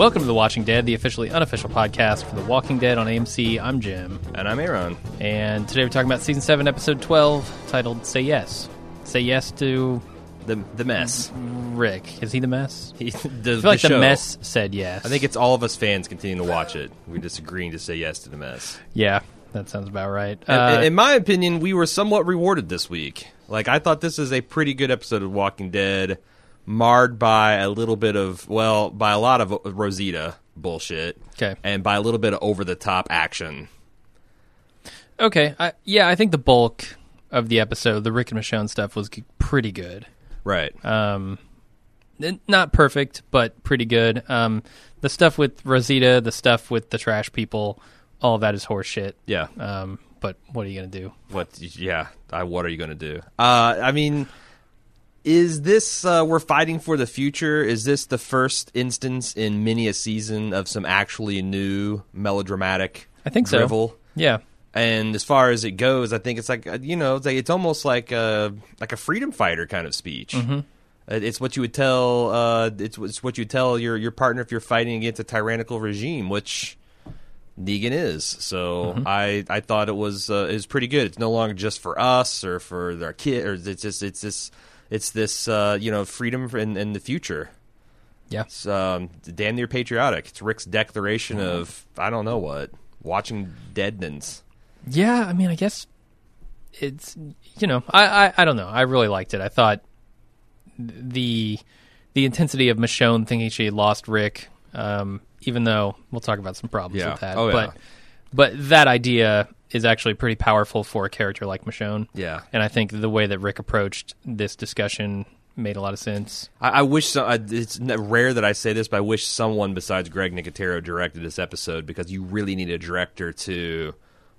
Welcome to The Watching Dead, the officially unofficial podcast for The Walking Dead on AMC. I'm Jim. And I'm Aaron. And today we're talking about season 7, episode 12, titled Say Yes. Say Yes to The the mess. Rick. Is he the mess? He, the, I feel like the, mess said yes. I think it's all of us fans continuing to watch it. We're just agreeing to say yes to the mess. Yeah, that sounds about right. Uh, in my opinion, we were somewhat rewarded this week. Like I thought this is a pretty good episode of Walking Dead, marred by a little bit of well, by a lot of Rosita bullshit. 'Kay. And by a little bit of over the top action. okay. I, yeah, I think the bulk of the episode, the Rick and Michonne stuff, was pretty good. Right. Um, not perfect, but pretty good. Um, the stuff with Rosita, the stuff with the trash people, all that is horseshit. yeah. Um, but what are you gonna do? What? Yeah. I, what are you going to do? Uh, I mean, is this uh, we're fighting for the future? Is this the first instance in many a season of some actually new melodramatic? I think so. Yeah, And as far as it goes, I think it's like uh, you know, it's, like, it's almost like a like a freedom fighter kind of speech. Mm-hmm. It's what you would tell. Uh, it's, it's what you tell your your partner if you're fighting against a tyrannical regime, which Negan is. So Mm-hmm. I I thought it was uh, is pretty good. It's no longer just for us or for our kid, or it's just it's this it's this uh, you know freedom in, in the future. yeah. It's um, damn near patriotic. It's Rick's declaration of I don't know what watching deadness. Yeah, I mean, I guess it's you know, I, I I don't know. I really liked it. I thought the the intensity of Michonne thinking she had lost Rick, um, even though we'll talk about some problems Yeah. with that. Oh, yeah. But but that idea is actually pretty powerful for a character like Michonne. Yeah. And I think the way that Rick approached this discussion made a lot of sense. I, I wish I, it's rare that I say this, but I wish someone besides Greg Nicotero directed this episode because you really need a director to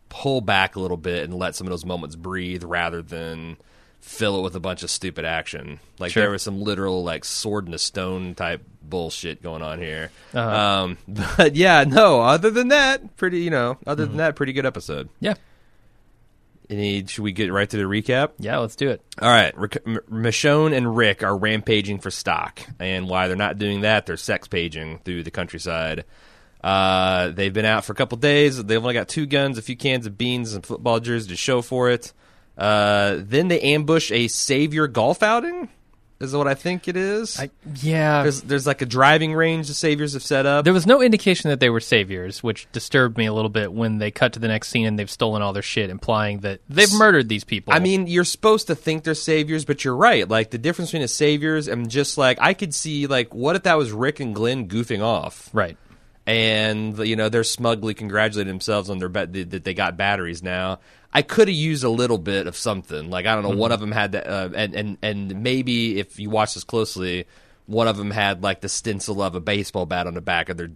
pull back a little bit and let some of those moments breathe rather than fill it with a bunch of stupid action. Like Sure. there was some literal like sword in a stone type bullshit going on here. Uh-huh. Um, but yeah, no. Other than that, pretty you know. Other than that, pretty good episode. Yeah. Any? Should we get right to the recap? Yeah, let's do it. All right, Rick, M- Michonne and Rick are rampaging for stock, and why they're not doing that, they're sex paging through the countryside. Uh, they've been out for a couple days. They've only got two guns, a few cans of beans, and football jerseys to show for it. Uh, then they ambush a savior golf outing. Is what I think it is. I, yeah. there's there's like a driving range the saviors have set up. There was no indication that they were saviors, which disturbed me a little bit when they cut to the next scene and they've stolen all their shit, implying that they've murdered these people. I mean, you're supposed to think they're saviors, but you're right. Like the difference between a saviors and just like I could see like what if that was Rick and Glenn goofing off, right. And you know they're smugly congratulating themselves on their bet that they got batteries now. I could have used a little bit of something. Like I don't know, one of them had that, uh, and and and maybe if you watch this closely, one of them had like the stencil of a baseball bat on the back of their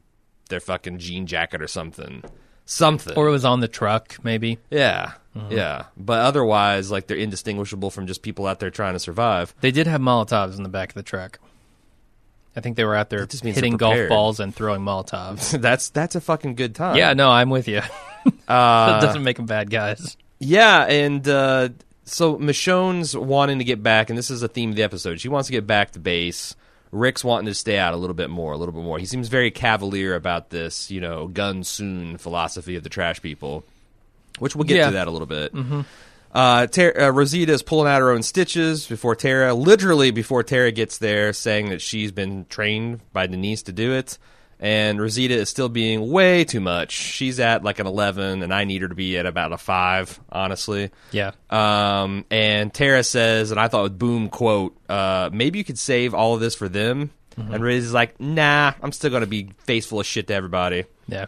their fucking jean jacket or something, something. Or it was on the truck, maybe. yeah, Uh-huh. yeah. But otherwise, like they're indistinguishable from just people out there trying to survive. They did have Molotovs in the back of the truck. I think they were out there That just means hitting golf prepared. balls and throwing Molotovs. that's that's a fucking good time. yeah, no, I'm with you. Uh, that doesn't make them bad guys. Yeah, and uh, so Michonne's wanting to get back, and this is a theme of the episode. She wants to get back to base. Rick's wanting to stay out a little bit more, a little bit more. He seems very cavalier about this, you know, gun soon philosophy of the trash people, which we'll get Yeah. to that a little bit. Uh, Ter- uh, Rosita is pulling out her own stitches before Tara, literally before Tara gets there, saying that she's been trained by Denise to do it. And Rosita is still being way too much. She's at like an 11, and I need her to be at about a 5, honestly. Yeah. Um, and Tara says, and I thought with boom quote, uh, maybe you could save all of this for them. And Rosita's like, nah, I'm still going to be face full of shit to everybody. Yeah.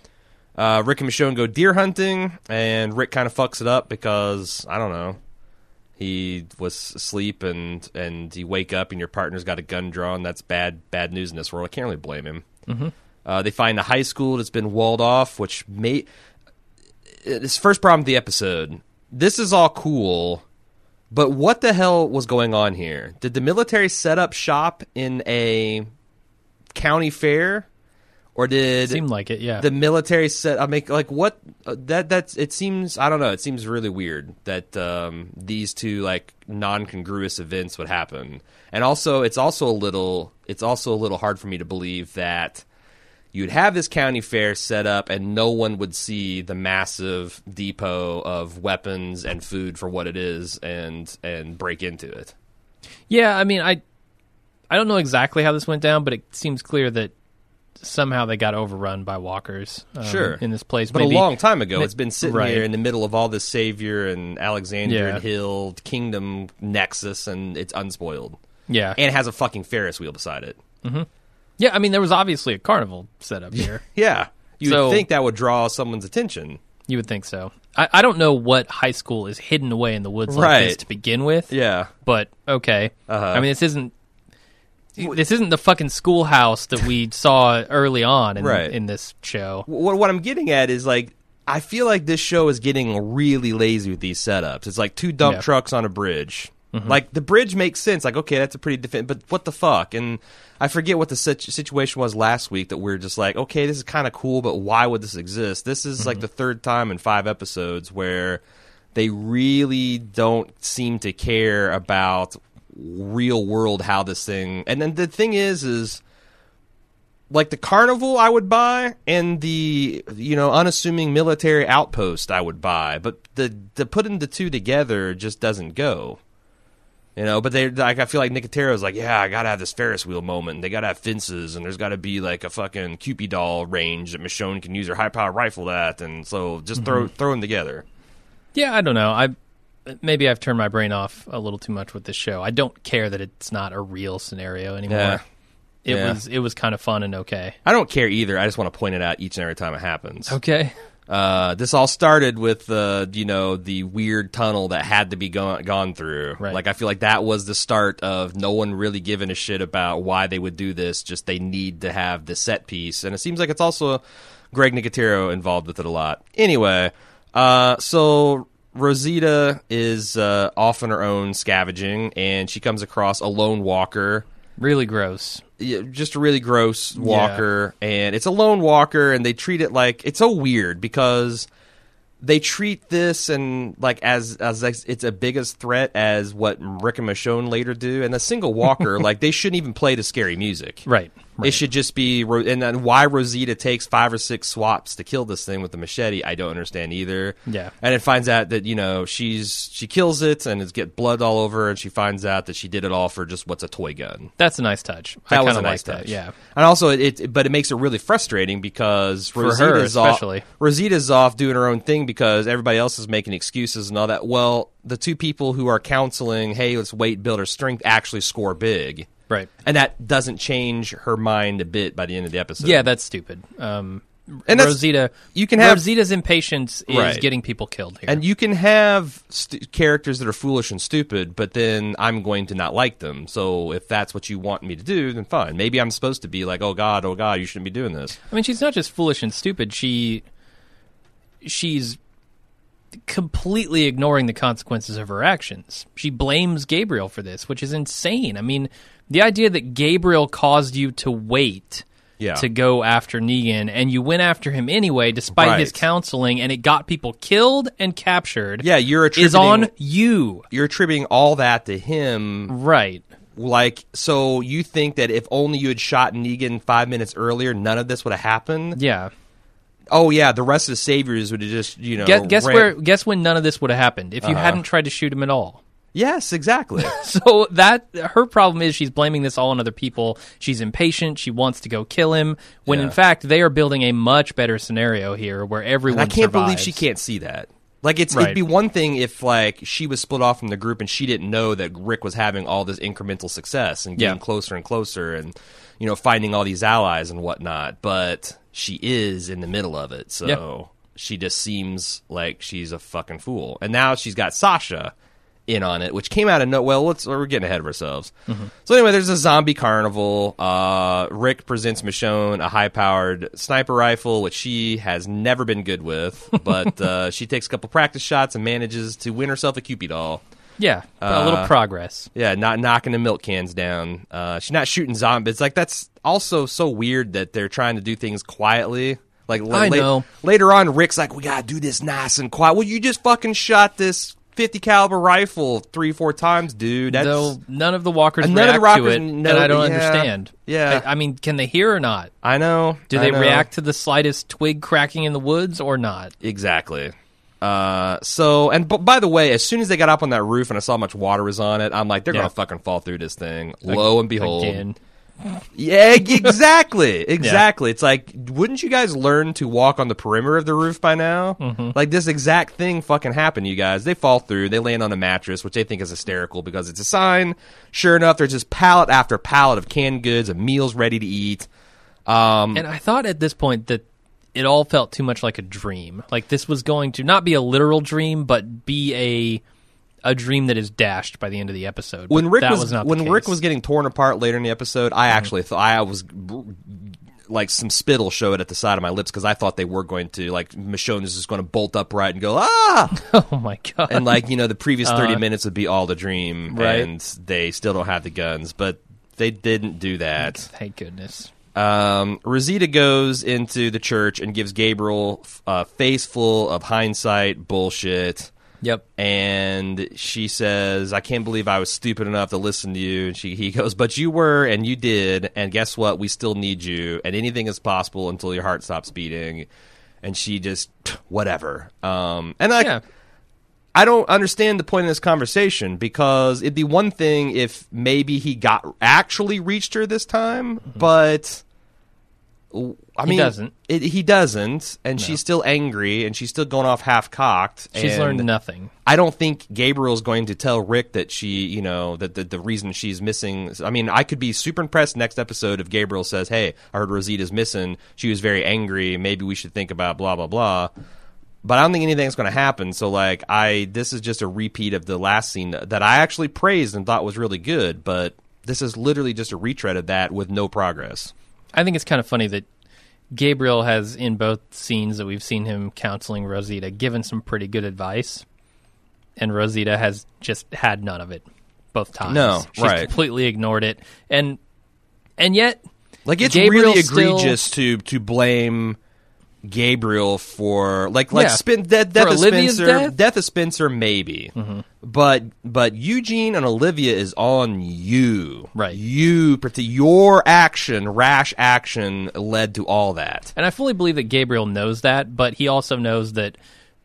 Uh, Rick and Michonne go deer hunting, and Rick kind of fucks it up because I don't know. He was asleep, and and you wake up, and your partner's got a gun drawn. That's bad bad news in this world. I can't really blame him. Mm-hmm. Uh, they find a high school that's been walled off, which may. This first problem of the episode. This is all cool, but what the hell was going on here? Did the military set up shop in a county fair? Or did Seemed like it, yeah. the military set? I mean, like what? Uh, that that's it seems. I don't know. It seems really weird that um, these two like non-congruous events would happen, and also it's also a little. It's also a little hard for me to believe that you'd have this county fair set up and no one would see the massive depot of weapons and food for what it is and and break into it. yeah, I mean, I I don't know exactly how this went down, but it seems clear that somehow they got overrun by walkers. um, Sure. in this place, But Maybe- a long time ago, it's been sitting right. here in the middle of all this Savior and Alexandrian Yeah. Hill Kingdom nexus, and it's unspoiled, Yeah, and it has a fucking Ferris wheel beside it. yeah. I mean, there was obviously a carnival set up here. Yeah, you So- would think that would draw someone's attention. You would think so. I, I don't know what high school is hidden away in the woods like Right. this to begin with. Yeah, but okay. Uh-huh. I mean, this isn't this isn't the fucking schoolhouse that we saw early on in, Right. in this show. what what I'm getting at is like I feel like this show is getting really lazy with these setups. It's like two dump Yeah. trucks on a bridge. Mm-hmm. Like the bridge makes sense. Like okay, that's a pretty defend, but what the fuck? And I forget what the situ- situation was last week that we are just like, okay, this is kind of cool, but why would this exist? This is like mm-hmm. the third time in five episodes where they really don't seem to care about real world how this thing. And then the thing is, is like the carnival I would buy and the you know unassuming military outpost I would buy, but the the putting the two together just doesn't go. You know, but they like I feel like Nicotero's like, yeah, I gotta have this Ferris wheel moment. They gotta have fences, and there's gotta be like a fucking Kewpie doll range that Michonne can use her high power rifle at, and so just throw mm-hmm. throw them together. Yeah, I don't know. I maybe I've turned my brain off a little too much with this show. I don't care that it's not a real scenario anymore. Yeah. It Yeah. was it was kind of fun and okay. I don't care either. I just want to point it out each and every time it happens. Okay. Uh, this all started with uh, you know the weird tunnel that had to be gone gone through. Right. Like I feel like that was the start of no one really giving a shit about why they would do this. Just they need to have the set piece, and it seems like it's also Greg Nicotero involved with it a lot. Anyway, uh, so Rosita is uh, off on her own scavenging, and she comes across a lone walker Really gross. yeah, just a really gross walker and it's a lone walker and they treat it like it's so weird because they treat this and like as as like it's a biggest threat as what Rick and Michonne later do and a single walker like they shouldn't even play the scary music Right. It should just be and then why Rosita takes five or six swaps to kill this thing with the machete I don't understand either Yeah. and it finds out that you know she's she kills it and it's get blood all over her, and she finds out that she did it all for just what's a toy gun That's a nice touch. that I was a nice touch. that. Yeah. and also it, it, but it makes it really frustrating because her Rosita's off. Rosita's off doing her own thing because everybody else is making excuses and all that. Well, the two people who are counseling, hey, let's wait, build her strength, actually score big, Right. and that doesn't change her mind a bit by the end of the episode. Yeah, that's stupid. Um, And Rosita, you can have- Rosita's impatience is Right. getting people killed here. And you can have st- characters that are foolish and stupid, but then I'm going to not like them. So if that's what you want me to do, then fine. Maybe I'm supposed to be like, oh God, oh God, you shouldn't be doing this. I mean, she's not just foolish and stupid. She she's completely ignoring the consequences of her actions. She blames Gabriel for this, which is insane. I mean, the idea that Gabriel caused you to wait Yeah. to go after Negan and you went after him anyway despite his counseling and it got people killed and captured Yeah, you're attributing, is on you. you're attributing all that to him. Right. Like, so you think that if only you had shot Negan five minutes earlier, none of this would have happened? Yeah. Oh yeah, the rest of the saviors would have just you know. Guess, guess where guess when none of this would have happened if you Uh-huh. hadn't tried to shoot him at all. Yes, exactly. So that her problem is she's blaming this all on other people. She's impatient. She wants to go kill him. When in Yeah. fact they are building a much better scenario here where everyone. And I can't believe survives. she can't see that. Like it's Right. it'd be one thing if like she was split off from the group and she didn't know that Rick was having all this incremental success and getting Yeah. closer and closer and you know finding all these allies and whatnot. But she is in the middle of it, so she just seems like she's a fucking fool. And now she's got Sasha in on it, which came out of no. Well, let's we're getting ahead of ourselves. So anyway, there's a zombie carnival. Uh, Rick presents Michonne a high-powered sniper rifle, which she has never been good with, but uh, she takes a couple practice shots and manages to win herself a Kewpie doll. Yeah, a little Uh, progress. Yeah, not knocking the milk cans down. Uh, she's not shooting zombies. Like that's also so weird that they're trying to do things quietly. Like I la- know. later on, Rick's like, "We gotta do this nice and quiet." Well, you just fucking shot this fifty caliber rifle three, four times, dude. That's Though none of the walkers And none of the to it, know and I don't yeah. understand. Yeah. I, I mean, can they hear or not? I know. Do they know. react to the slightest twig cracking in the woods or not? Exactly. Uh, so and b- by the way, as soon as they got up on that roof and I saw how much water was on it, I'm like, they're Yeah. gonna fucking fall through this thing. Lo and behold, Again. Yeah, exactly, exactly. It's like, wouldn't you guys learn to walk on the perimeter of the roof by now? Mm-hmm. Like this exact thing fucking happened, you guys. They fall through. They land on a mattress, which they think is hysterical because it's a sign. Sure enough, there's just pallet after pallet of canned goods and meals ready to eat. Um, And I thought at this point that it all felt too much like a dream. Like this was going to not be a literal dream, but be a a dream that is dashed by the end of the episode. when Rick that was, was, when Rick was getting torn apart later in the episode, I actually thought I was like some spittle showed at the side of my lips because I thought they were going to like Michonne is just going to bolt upright and go ah. oh my god, and like you know the previous 30 Uh, minutes would be all the dream Right. and they still don't have the guns but they didn't do that thank goodness. um, rosita goes into the church and gives gabriel a face full of hindsight bullshit Yep. and she says i can't believe i was stupid enough to listen to you. And she he goes but you were and you did. And guess what? We still need you. And anything is possible until your heart stops beating. And she just whatever. Um and i Yeah. I don't understand the point of this conversation because it'd be one thing if maybe he got actually reached her this time, but I He doesn't. It, he doesn't, and she's still angry, and she's still going off half cocked. She's learned nothing. I don't think Gabriel's going to tell Rick that she, you know, that the, the reason she's missing. I mean, I could be super impressed next episode if Gabriel says, "Hey, I heard Rosita's missing. She was very angry. Maybe we should think about blah blah blah." But I don't think anything's going to happen. So, like, I this is just a repeat of the last scene that I actually praised and thought was really good. But this is literally just a retread of that with no progress. I think it's kind of funny that Gabriel has, in both scenes that we've seen him counseling Rosita, given some pretty good advice, and Rosita has just had none of it both times. No, she's right. completely ignored it, and and yet, Like it's Gabriel really still- egregious to to blame Gabriel for like like Yeah. spin, death, death of Spencer death? of Spencer maybe Mm-hmm. but but Eugene and Olivia is on you Right. you your action rash action led to all that and I fully believe that Gabriel knows that, but he also knows that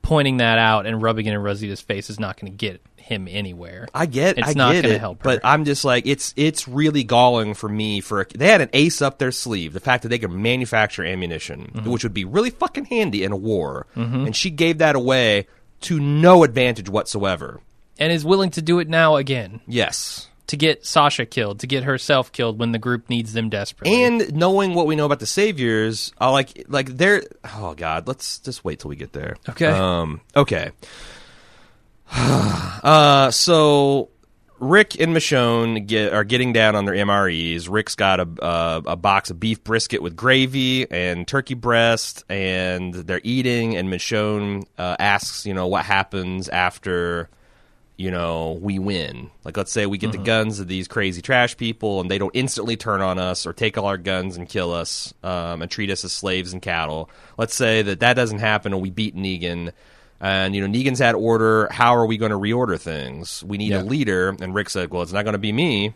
pointing that out and rubbing it in Rosita's face is not going to get him anywhere. I get It's I not get it, help her. but I'm just like it's it's really galling for me for they had an ace up their sleeve the fact that they could manufacture ammunition Mm-hmm. which would be really fucking handy in a war and she gave that away to no advantage whatsoever and is willing to do it now again yes to get Sasha killed, to get herself killed when the group needs them desperately. and knowing what we know about the saviors I like like they're oh god let's just wait till we get there Okay. um okay uh so Rick and Michonne get are getting down on their MREs. Rick's got a uh, a box of beef brisket with gravy and turkey breast, and they're eating. And Michonne uh, asks, you know, what happens after, you know, we win. Like, let's say we get the guns of these crazy trash people, and they don't instantly turn on us or take all our guns and kill us um, and treat us as slaves and cattle. Let's say that that doesn't happen, and we beat Negan. And you know Negan's had order. How are we going to reorder things? We need Yeah. a leader. And Rick said, "Well, it's not going to be me."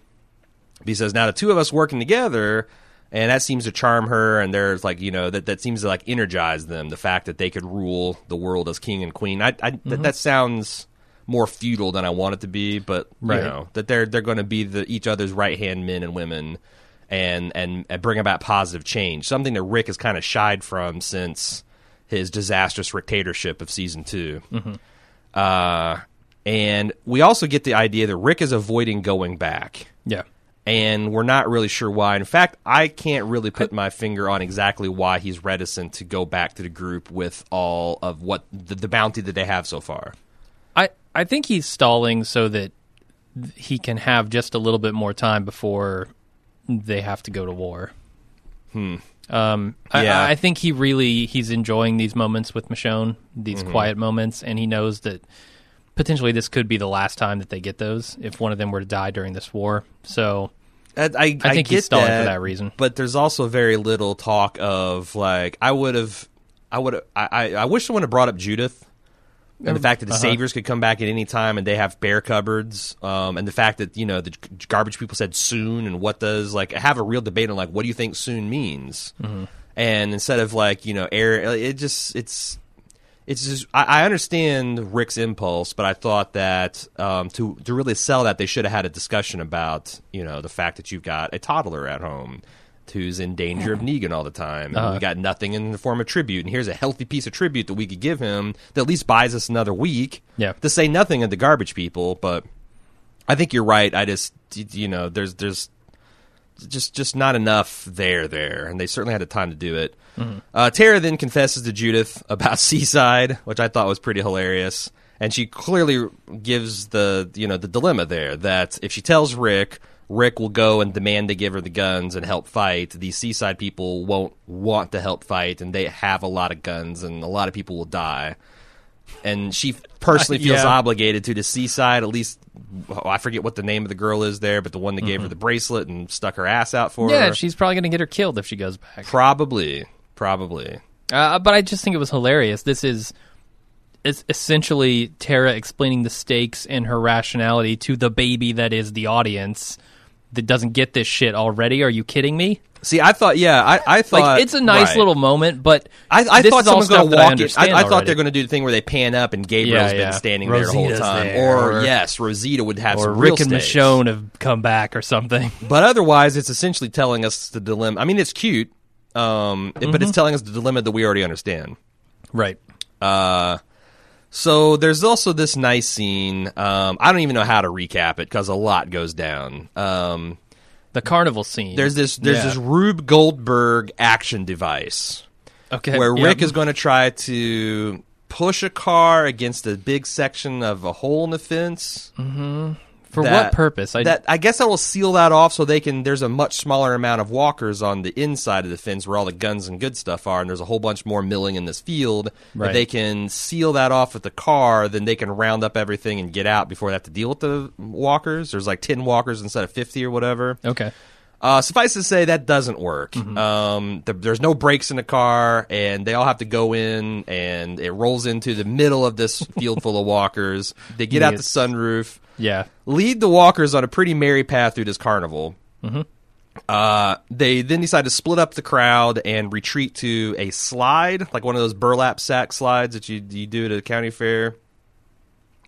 He says, "Now the two of us working together, and that seems to charm her. And there's like you know that that seems to like energize them. The fact that they could rule the world as king and queen. I, I that, mm-hmm. that sounds more feudal than I want it to be, but Right. you know that they're they're going to be the each other's right hand men and women." And, and and bring about positive change, something that Rick has kind of shied from since his disastrous dictatorship of season 2 Uh, and we also get the idea that Rick is avoiding going back, yeah. and we're not really sure why. In fact, I can't really put my finger on exactly why he's reticent to go back to the group with all of what the, the bounty that they have so far. I, I think he's stalling so that he can have just a little bit more time before they have to go to war. Hmm. Um, I- Yeah. I, I think he really he's enjoying these moments with Michonne, these quiet moments, and he knows that potentially this could be the last time that they get those if one of them were to die during this war. So I, I, I think get he's stalling that, for that reason. But there's also very little talk of like I would have, I would, I, I, I wish someone had brought up Judith. And the fact that the Uh-huh. saviors could come back at any time, and they have bare cupboards, um, and the fact that you know the garbage people said soon, and what does like have a real debate on like what do you think soon means, Mm-hmm. and instead of like you know air, it just it's it's just I, I understand Rick's impulse, but I thought that um, to to really sell that they should have had a discussion about you know the fact that you've got a toddler at home who's in danger of Negan all the time, and Uh-huh. we got nothing in the form of tribute, and here's a healthy piece of tribute that we could give him that at least buys us another week. Yeah. To say nothing of the garbage people, but I think you're right. I just you know there's there's just just not enough there there, and they certainly had the time to do it. Uh, Tara then confesses to Judith about Seaside, which I thought was pretty hilarious, and she clearly gives the you know the dilemma there that if she tells Rick. Rick will go and demand to give her the guns and help fight. These seaside people won't want to help fight, and they have a lot of guns, and a lot of people will die. And she personally feels Yeah. obligated to the seaside. At least oh, I forget what the name of the girl is there, but the one that gave her the bracelet and stuck her ass out for yeah, her. Yeah, she's probably going to get her killed if she goes back. Probably, probably. Uh, but I just think it was hilarious. This is it's essentially Tara explaining the stakes and her rationality to the baby that is the audience that doesn't get this shit already. Are you kidding me? See, I thought, yeah, I, I thought Like it's a nice right. little moment, but I, I this thought someone's going to that I walk in. I, I thought already. they're going to do the thing where they pan up and Gabriel's Yeah, been yeah. standing there the whole time, there, or, or- yes, Rosita would have or some Rick real and stakes. Michonne have come back or something. But otherwise, it's essentially telling us the dilemma. I mean, it's cute, um, Mm-hmm. but it's telling us the dilemma that we already understand. right. Uh, so there's also this nice scene. Um, I don't even know how to recap it because a lot goes down. Um, The carnival scene. there's this there's Yeah. this Rube Goldberg action device okay where yep. Rick is going to try to push a car against a big section of a hole in the fence. For that- what purpose? I that I guess I will seal that off so they can. There's a much smaller amount of walkers on the inside of the fence where all the guns and good stuff are, and there's a whole bunch more milling in this field. Right. If they can seal that off with the car, then they can round up everything and get out before they have to deal with the walkers. There's like ten walkers instead of fifty or whatever. okay. Uh, suffice to say, that doesn't work. Mm-hmm. Um, the, there's no brakes in the car, and they all have to go in, and it rolls into the middle of this field full of walkers. They get out the sunroof Yeah. lead the walkers on a pretty merry path through this carnival. Uh, they then decide to split up the crowd and retreat to a slide, like one of those burlap sack slides that you you do at a county fair.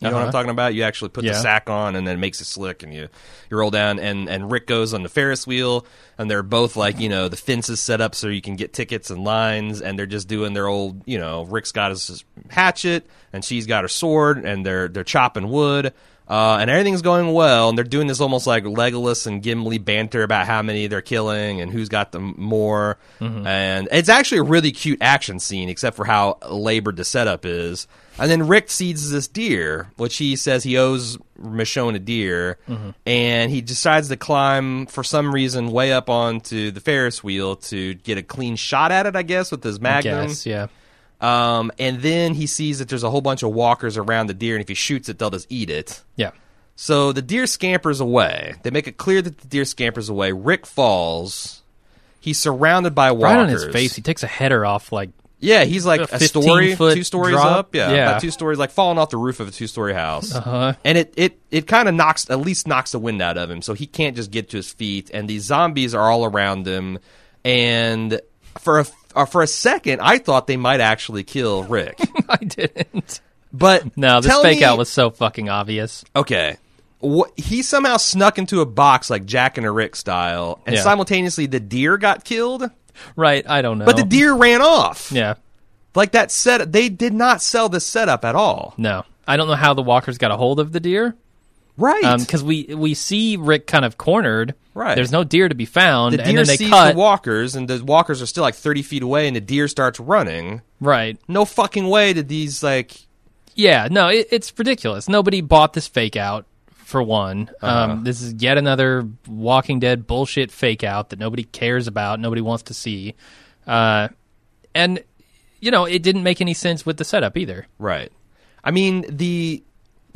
You know what I'm Uh-huh. talking about? You actually put the sack on and then it makes it slick and you, you roll down and, and Rick goes on the Ferris wheel and they're both like, you know, the fences set up so you can get tickets and lines and they're just doing their old, you know, Rick's got his hatchet and she's got her sword and they're they're chopping wood. Uh, and everything's going well, and they're doing this almost like Legolas and Gimli banter about how many they're killing and who's got the more. And it's actually a really cute action scene, except for how labored the setup is. And then Rick sees this deer, which he says he owes Michonne a deer, and he decides to climb for some reason way up onto the Ferris wheel to get a clean shot at it. I guess with his magnum. guess, yeah. Um, and then he sees that there's a whole bunch of walkers around the deer, and if he shoots it, they'll just eat it. Yeah. So the deer scampers away. They make it clear that the deer scampers away. Rick falls. He's surrounded by walkers. Right on his face, he takes a header off like yeah, he's like A a story, 15-foot two stories drop? up. Yeah, Yeah. about two stories, like falling off the roof of a two-story house. Uh-huh. And it it it kind of knocks, at least knocks the wind out of him, so he can't just get to his feet. And these zombies are all around him. And for a uh, for a second, I thought they might actually kill Rick, I didn't. but No, this fake me- out was so fucking obvious. Okay. What, he somehow snuck into a box like Jack and a Rick style, and Yeah. simultaneously the deer got killed, Right, I don't know. but the deer ran off. Yeah. Like that set, they did not sell this setup at all. No. I don't know how the walkers got a hold of the deer. Right. because we we see Rick kind of cornered. Right. There's no deer to be found, the and deer then they cut. the walkers, and the walkers are still like thirty feet away, and the deer starts running. right. No fucking way did these like. Yeah. No, it, it's ridiculous. Nobody bought this fake out. For one, Uh-huh. um, this is yet another Walking Dead bullshit fake out that nobody cares about, nobody wants to see, uh, and you know it didn't make any sense with the setup either. Right. I mean the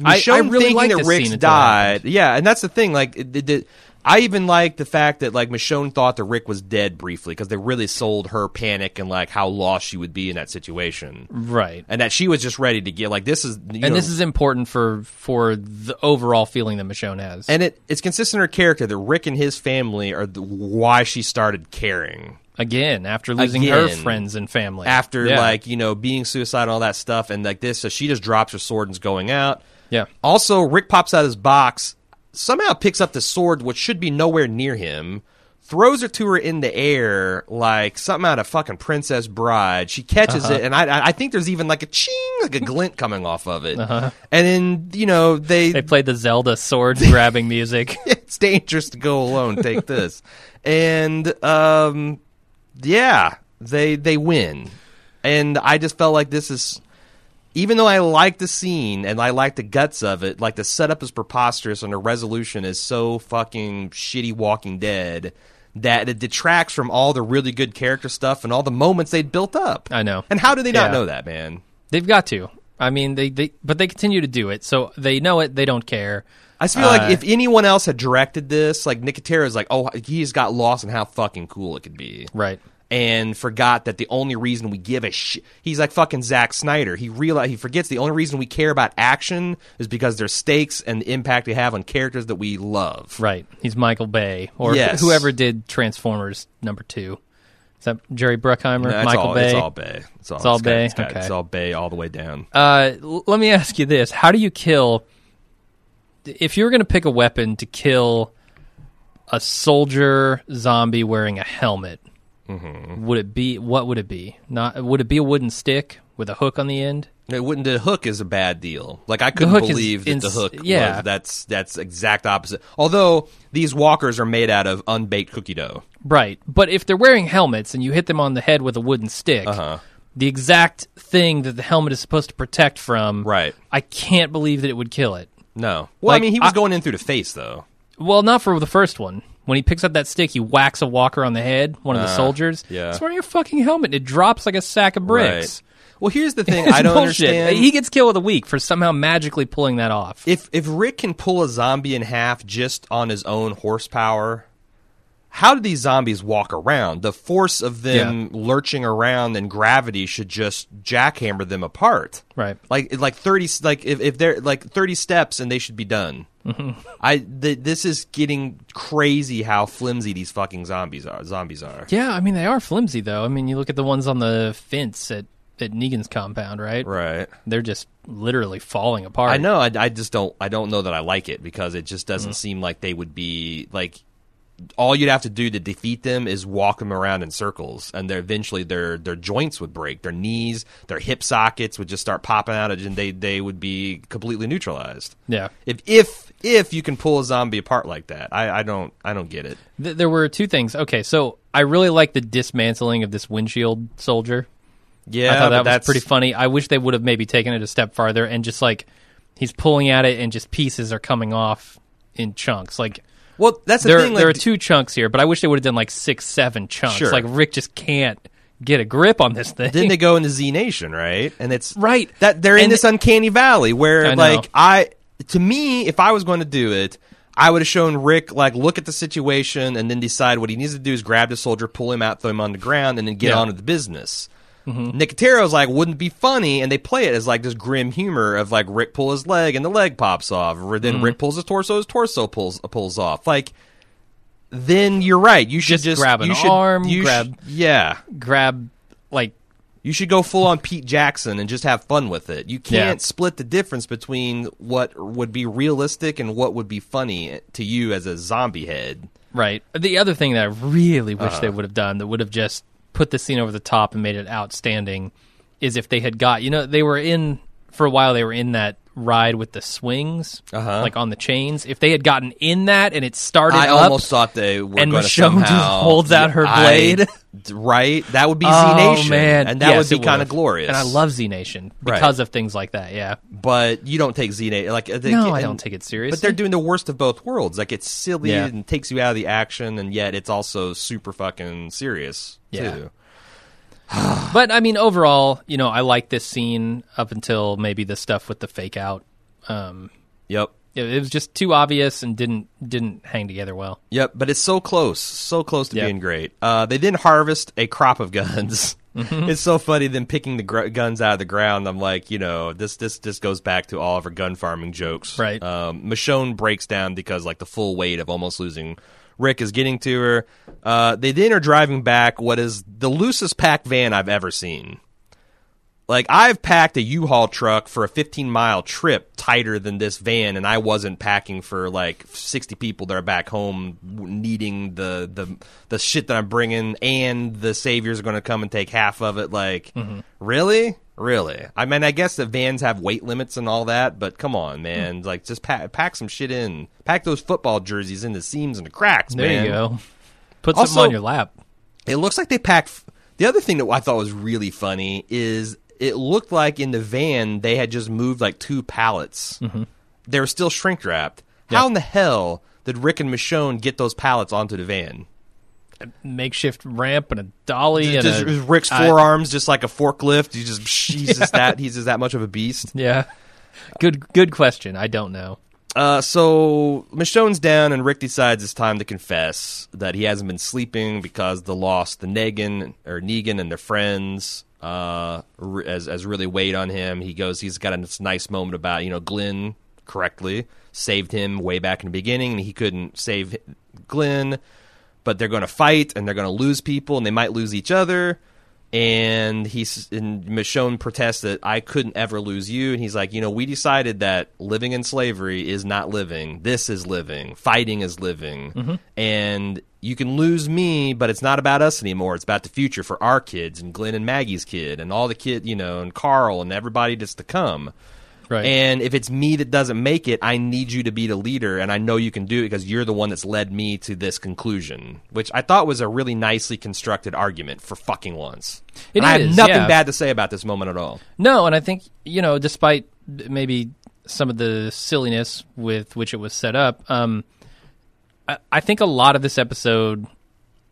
I, I really like that Rick's scene until it happened. died. Yeah, and that's the thing. Like, it, it, it- I even like the fact that like Michonne thought that Rick was dead briefly because they really sold her panic and like how lost she would be in that situation, Right. and that she was just ready to get like this is you know, and this is important for for the overall feeling that Michonne has. and it it's consistent in her character that Rick and his family are the, why she started caring. Again, after losing her friends and family. after Yeah. like you know being suicidal and all that stuff and like this so she just drops her sword and's going out Yeah. also rick pops out of his box somehow picks up the sword which should be nowhere near him throws it to her in the air like something out of fucking princess bride she catches Uh-huh. it and I, I I think there's even like a ching like a glint coming off of it Uh-huh. and then you know they, They played the Zelda sword grabbing music. it's dangerous to go alone. Take this, and um, yeah, they they win, and I just felt like this is. Even though I like the scene and I like the guts of it, like the setup is preposterous and the resolution is so fucking shitty Walking Dead that it detracts from all the really good character stuff and all the moments they'd built up. I know. And how do they not Yeah. know that, man? They've got to. I mean, they, they but they continue to do it, so they know it. They don't care. I feel Uh, like if anyone else had directed this, like Nicotero is like, oh, he just got lost in how fucking cool it could be. Right. And forgot that the only reason we give a shit he's like fucking Zack Snyder. He realize he forgets the only reason we care about action is because there's stakes and the impact they have on characters that we love. Right. He's Michael Bay or Yes. whoever did Transformers number two. Is that Jerry Bruckheimer? No, Michael all, Bay. It's all Bay. It's all, all got- Bay? It's, got- Okay. it's all Bay all the way down. Uh, l- let me ask you this: How do you kill? If you were going to pick a weapon to kill a soldier zombie wearing a helmet, Mm-hmm. would it be what would it be? Not would it be a wooden stick with a hook on the end? It wouldn't the hook is a bad deal. Like I couldn't believe that the hook yeah. was that's that's exact opposite. Although these walkers are made out of unbaked cookie dough. Right. But if they're wearing helmets and you hit them on the head with a wooden stick, Uh-huh. the exact thing that the helmet is supposed to protect from, Right. I can't believe that it would kill it. No. Well, I mean he was I- going in through the face though. Well, not for the first one. When he picks up that stick, he whacks a walker on the head, one of the Uh, soldiers. yeah. He's wearing a fucking helmet. and It drops like a sack of bricks. Well, here's the thing It's I don't bullshit. understand. He gets killed with a week for somehow magically pulling that off. if if Rick can pull a zombie in half just on his own horsepower, how do these zombies walk around? The force of them lurching around and gravity should just jackhammer them apart. Right. Like like thirty like if, if they're like thirty steps and they should be done. Mm-hmm. I th- this is getting crazy how flimsy these fucking zombies are. Zombies are. Yeah, I mean they are flimsy though. I mean you look at the ones on the fence at at Negan's compound, right? Right. They're just literally falling apart. I know. I, I just don't. I don't know that I like it because it just Mm-hmm. doesn't seem like they would be like. All you'd have to do to defeat them is walk them around in circles, and they're eventually their their joints would break, their knees, their hip sockets would just start popping out, and they they would be completely neutralized. Yeah. If if if you can pull a zombie apart like that, I, I don't I don't get it. Th- there were two things. Okay, so I really like the dismantling of this windshield soldier. Yeah, I thought that was pretty funny. I wish they would have maybe taken it a step farther and just like he's pulling at it and just pieces are coming off in chunks. Like Well, that's the there thing. there are two chunks here, but I wish they would have done like six, seven chunks. Sure. Like Rick just can't get a grip on this thing. then they go into Z Nation, right? And it's Right. that they're in this uncanny valley where, I like, I to me, if I was going to do it, I would have shown Rick like look at the situation and then decide what he needs to do is grab the soldier, pull him out, throw him on the ground, and then get Yeah. on to the business. Mm-hmm. Nicotero's like wouldn't be funny, and they play it as like this grim humor of like Rick pull his leg and the leg pops off, or then mm-hmm. Rick pulls his torso, his torso pulls pulls off. Like, then you're right. You should Just just, grab an you should, arm, you grab- sh- yeah. grab like You should go full on Pete Jackson and just have fun with it. You can't Yeah. split the difference between what would be realistic and what would be funny to you as a zombie head. right. The other thing that I really wish Uh-huh. they would have done that would have just put the scene over the top and made it outstanding is if they had got you know they were in for a while they were in that ride with the swings Uh-huh. like on the chains if they had gotten in that and it started I up almost thought they were and going to Michonne just holds out her I- blade. right? That would be oh Z Nation, man and that Yes, would be kind of glorious. and I love Z Nation Right. because of things like that yeah but you don't take Z Nation like uh, they, no I don't take it seriously But they're doing the worst of both worlds. Like it's silly Yeah. and takes you out of the action, and yet it's also super fucking serious Yeah. too. But I mean, overall, you know, I like this scene up until maybe the stuff with the fake out Um, Yep. it, it was just too obvious and didn't didn't hang together well. Yep, but it's so close, so close to Yeah. being great. Uh, they then harvest a crop of guns. Mm-hmm. It's so funny them picking the gr- guns out of the ground. I'm like, you know, this this this goes back to all of our gun farming jokes. Right. Um, Michonne breaks down because like the full weight of almost losing Rick is getting to her. Uh, they then are driving back what is the loosest packed van I've ever seen. Like I've packed a U-Haul truck for a 15 mile trip tighter than this van, and I wasn't packing for like 60 people that are back home needing the the the shit that I'm bringing, and the saviors are going to come and take half of it. Like, mm-hmm. really, really? I mean, I guess the vans have weight limits and all that, but come on, hmm. man! Like, just pack pack some shit in. Pack those football jerseys in the seams and the cracks, There man. you go. Put Also- something on your lap. It looks like they packed. The other thing that I thought was really funny is it looked like in the van they had just moved like two pallets. They were still shrink wrapped. How in the hell did Rick and Michonne get those pallets onto the van? A makeshift ramp and a dolly and Does, a, Rick's I- forearms just like a forklift? He just he's just that he's just that much of a beast. yeah. Good good question. I don't know. Uh, so Michonne's down, and Rick decides it's time to confess that he hasn't been sleeping because the loss, the Negan or Negan and their friends, uh, as as really weighed on him. He goes, he's got this nice moment about you know Glenn correctly saved him way back in the beginning, and he couldn't save Glenn, but they're going to fight and they're going to lose people, and they might lose each other. And he's and Michonne protests that I couldn't ever lose you, and he's like, you know, we decided that living in slavery is not living. This is living. Fighting is living, mm-hmm. and you can lose me, but it's not about us anymore. It's about the future for our kids and Glenn and Maggie's kid and all the kid, you know, and Carl and everybody that's to come. Right. And if it's me that doesn't make it, I need you to be the leader, and I know you can do it because you're the one that's led me to this conclusion, which I thought was a really nicely constructed argument for fucking once. It I have nothing yeah. bad to say about this moment at all. No, and I think you know, despite maybe some of the silliness with which it was set up, um, I, I think a lot of this episode,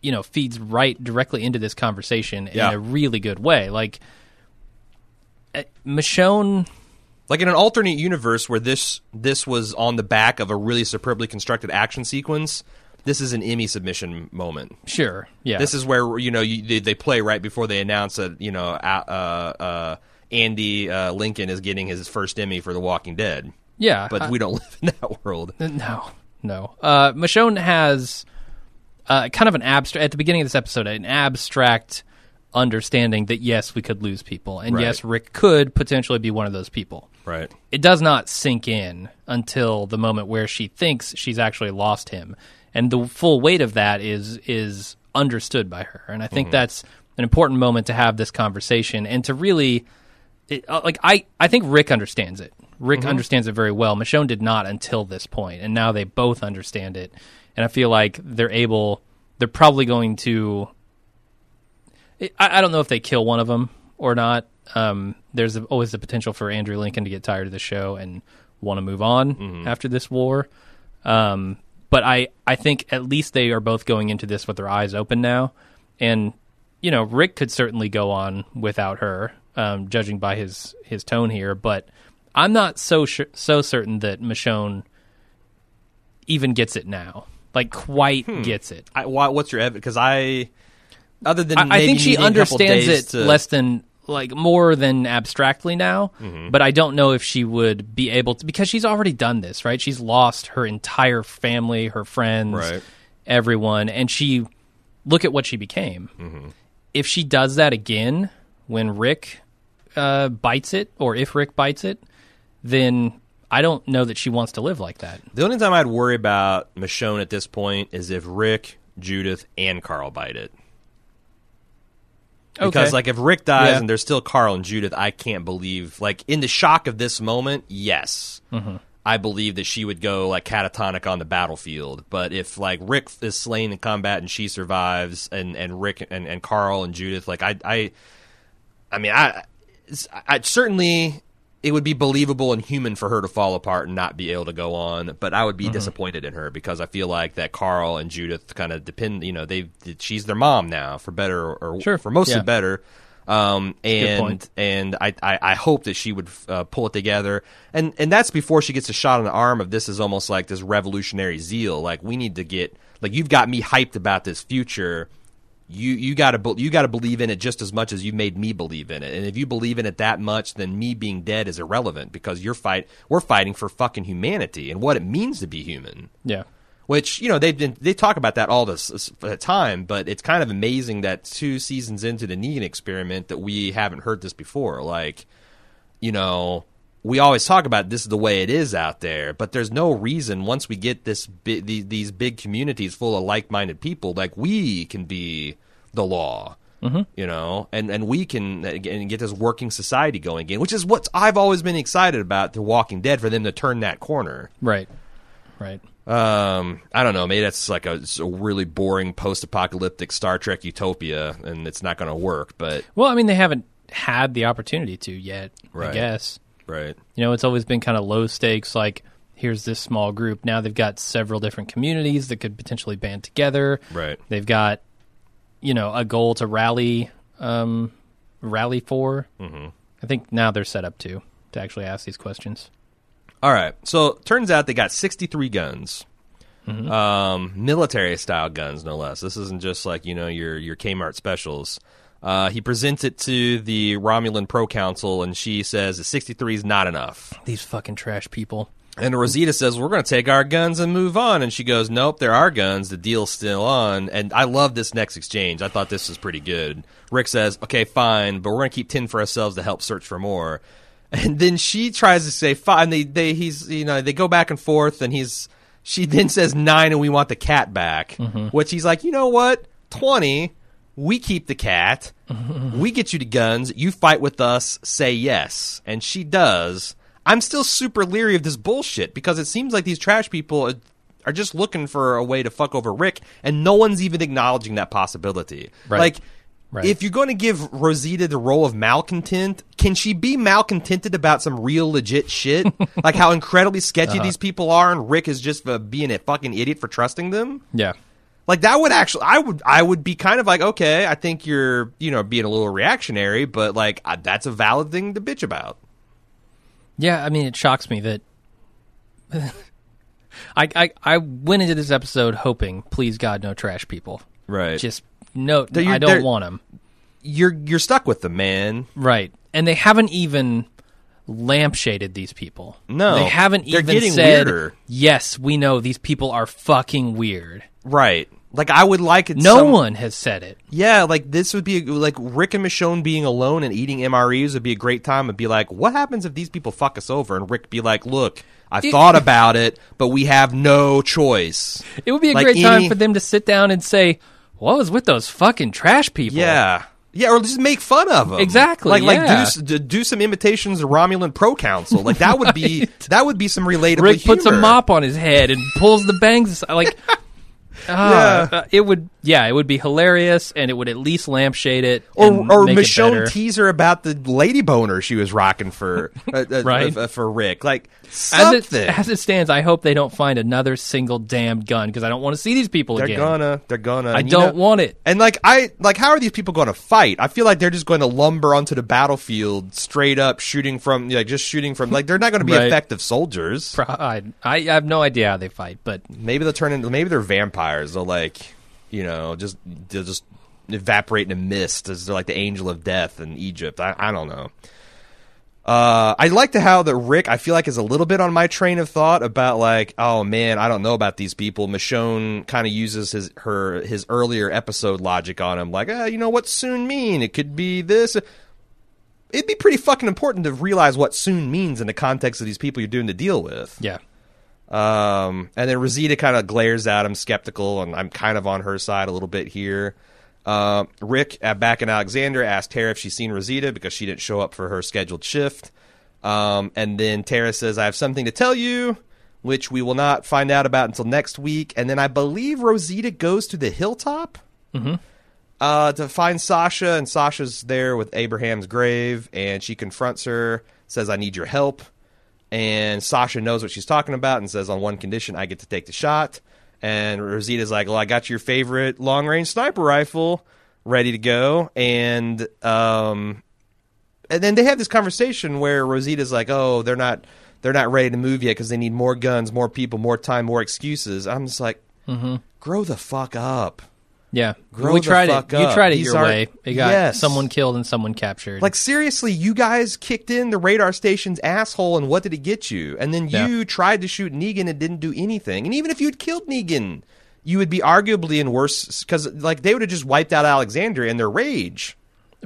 you know, feeds right directly into this conversation Yeah. in a really good way. Like uh, Michonne, Like in an alternate universe where this this was on the back of a really superbly constructed action sequence, this is an Emmy submission moment. sure, yeah, This is where you know you, they, they play right before they announce that you know uh, uh, uh, Andy uh, Lincoln is getting his first Emmy for The Walking Dead. yeah, But I- we don't live in that world. No, no. Uh, Michonne has uh, kind of an abstract at the beginning of this episode, an abstract understanding that yes, we could lose people, and Right. yes, Rick could potentially be one of those people. Right. It does not sink in until the moment where she thinks she's actually lost him, and the full weight of that is is understood by her. And I think that's an important moment to have this conversation and to really it, uh, like I, I think Rick understands it. Rick understands it very well. Michonne did not until this point, and now they both understand it. And I feel like they're able. They're probably going to. I, I don't know if they kill one of them or not. Um, there's always the potential for Andrew Lincoln to get tired of the show and want to move on after this war. Um, but I, I think at least they are both going into this with their eyes open now. And, you know, Rick could certainly go on without her, um, judging by his, his tone here. But I'm not so sure, so certain that Michonne even gets it now. Like, quite gets it. I, why, what's your evidence? Because I, other than I, I think she needing a couple understands it to- less than like more than abstractly now, Mm-hmm. but I don't know if she would be able to because she's already done this, right? She's lost her entire family, her friends, Right. everyone, and she look at what she became. Mm-hmm. If she does that again when Rick uh, bites it, or if Rick bites it, then I don't know that she wants to live like that. The only time I'd worry about Michonne at this point is if Rick, Judith, and Carl bite it. Because Okay. like if Rick dies Yeah. and there's still Carl and Judith, I can't believe like in the shock of this moment, yes. Mm-hmm. I believe that she would go like catatonic on the battlefield. But if like Rick is slain in combat and she survives and, and Rick and, and Carl and Judith, like I I I mean I I certainly it would be believable and human for her to fall apart and not be able to go on, but I would Mm-hmm. be disappointed in her because I feel like that Carl and Judith kind of depend. You know, they she's their mom now for better or Sure, for mostly yeah. better. Um, and and I, I, I hope that she would uh, pull it together, and and that's before she gets a shot on the arm of this is almost like this revolutionary zeal. Like we need to get like you've got me hyped about this future. You you got to you got to believe in it just as much as you made me believe in it. And if you believe in it that much, then me being dead is irrelevant because you're fight we're fighting for fucking humanity and what it means to be human Yeah. which you know they've been they talk about that all uh, time, but it's kind of amazing that two seasons into the Negan experiment that we haven't heard this before. Like, you know, we always talk about this is the way it is out there, but there's no reason once we get this bi- these, these big communities full of like minded people, like we can be the law. You know, and and we can and get this working society going again, which is what I've always been excited about. The Walking Dead for them to turn that corner. Right. Right. Um, I don't know. Maybe that's like a, a really boring post-apocalyptic Star Trek utopia, and it's not going to work. But Well, I mean, they haven't had the opportunity to yet. Right. I Right. guess. Right, You know, it's always been kind of low stakes. Like, here's this small group. Now they've got several different communities that could potentially band together. right, They've got, you know, a goal to rally, um, rally for. Mm-hmm. I think now they're set up to to actually ask these questions. all right. So turns out they got sixty-three guns, um, military-style guns, no less. This isn't just like you know your your Kmart specials. Uh, he presents it to the Romulan Proconsul, and she says that sixty-three is not enough. These fucking trash people. And Rosita says, We're going to take our guns and move on. And she goes, Nope, there are guns. The deal's still on. And I love this next exchange. I thought this was pretty good. Rick says, Okay, fine, but we're going to keep 10 for ourselves to help search for more. And then she tries to say, Fine. They, they, he's, you know, they go back and forth, and he's, she then says nine, and we want the cat back. Which he's like, You know what? 20. We keep the cat. We get you the guns. You fight with us. Say yes. And she does. I'm still super leery of this bullshit because it seems like these trash people are- are just looking for a way to fuck over Rick, and no one's even acknowledging that possibility. Right. Like, Right. if you're going to give Rosita the role of malcontent, can she be malcontented about some real legit shit? like how incredibly sketchy Uh-huh. these people are, and Rick is just uh, being a fucking idiot for trusting them? Yeah. Like that would actually, I would, I would be kind of like, okay, I think you're, you know, being a little reactionary, but like uh, that's a valid thing to bitch about. Yeah, I mean, it shocks me that I, I I went into this episode hoping, please God, no trash people. Right. Just no, They're- I don't want them. you're you're stuck with them, man. Right, and they haven't even lampshaded these people. No, they haven't they're even getting said, weirder. "Yes, we know these people are fucking weird." Right. Like I would like it. No some- one has said it. Yeah, like this would be like Rick and Michonne being alone and eating MREs would be a great time. It'd be like, what happens if these people fuck us over? And Rick be like, look, I thought about it, but we have no choice. It would be a Like great any- time for them to sit down and say, "What was with those fucking trash people?" Yeah. Yeah, or just make fun of them. Exactly, Like, like yeah. do, do do some imitations of Romulan Proconsul. Like that would be that would be some relatable. Rick puts a mop on his head and pulls the bangs like. Ah, uh, it would, yeah, it would be hilarious, and it would at least lampshade it, or and or make Michonne tease her about the lady boner she was rocking for uh, uh, Right. uh, for Rick. Like As it, as it stands, I hope they don't find another single damn gun because I don't want to see these people they're again. gonna. They're gonna. I don't know- want it. And like I like, how are these people going to fight? I feel like they're just going to lumber onto the battlefield straight up, shooting from like just shooting from like they're not going to be Right. effective soldiers. I, I have no idea how they fight, but Maybe they'll turn into maybe they're vampires. They'll like you know just they'll just evaporate in a mist as they're like the angel of death in Egypt. I, I don't know. Uh, I like the how that Rick I feel like is a little bit on my train of thought about like oh man I don't know about these people. Michonne kind of uses his her his earlier episode logic on him like ah you know what soon mean it could be this. It'd be pretty fucking important to realize what soon means in the context of these people you're doing the deal with. yeah, Um, and then Rosita kind of glares at him, skeptical, and I'm kind of on her side a little bit here. Uh, Rick, uh, back in Alexandria, asked Tara if she's seen Rosita because she didn't show up for her scheduled shift. Um, and then Tara says, I have something to tell you, which we will not find out about until next week. And then I believe Rosita goes to the hilltop uh, to find Sasha, and Sasha's there with Abraham's grave, and she confronts her, says, I need your help. And Sasha knows what she's talking about and says, on one condition, I get to take the shot. And Rosita's like, Well, I got your favorite long range sniper rifle. ready to go, and um, and then they have this conversation where Rosita's like, "Oh, they're not they're not ready to move yet because they need more guns, more people, more time, more excuses." I'm just like, grow the fuck up. Yeah, Grow we tried it. You up. tried it These your aren't- way. It got Yes. someone killed and someone captured. Like seriously, you guys kicked in the radar station's asshole, and what did it get you? And then Yeah. you tried to shoot Negan and didn't do anything. And even if you'd killed Negan, you would be arguably in worse because like they would have just wiped out Alexandria in their rage.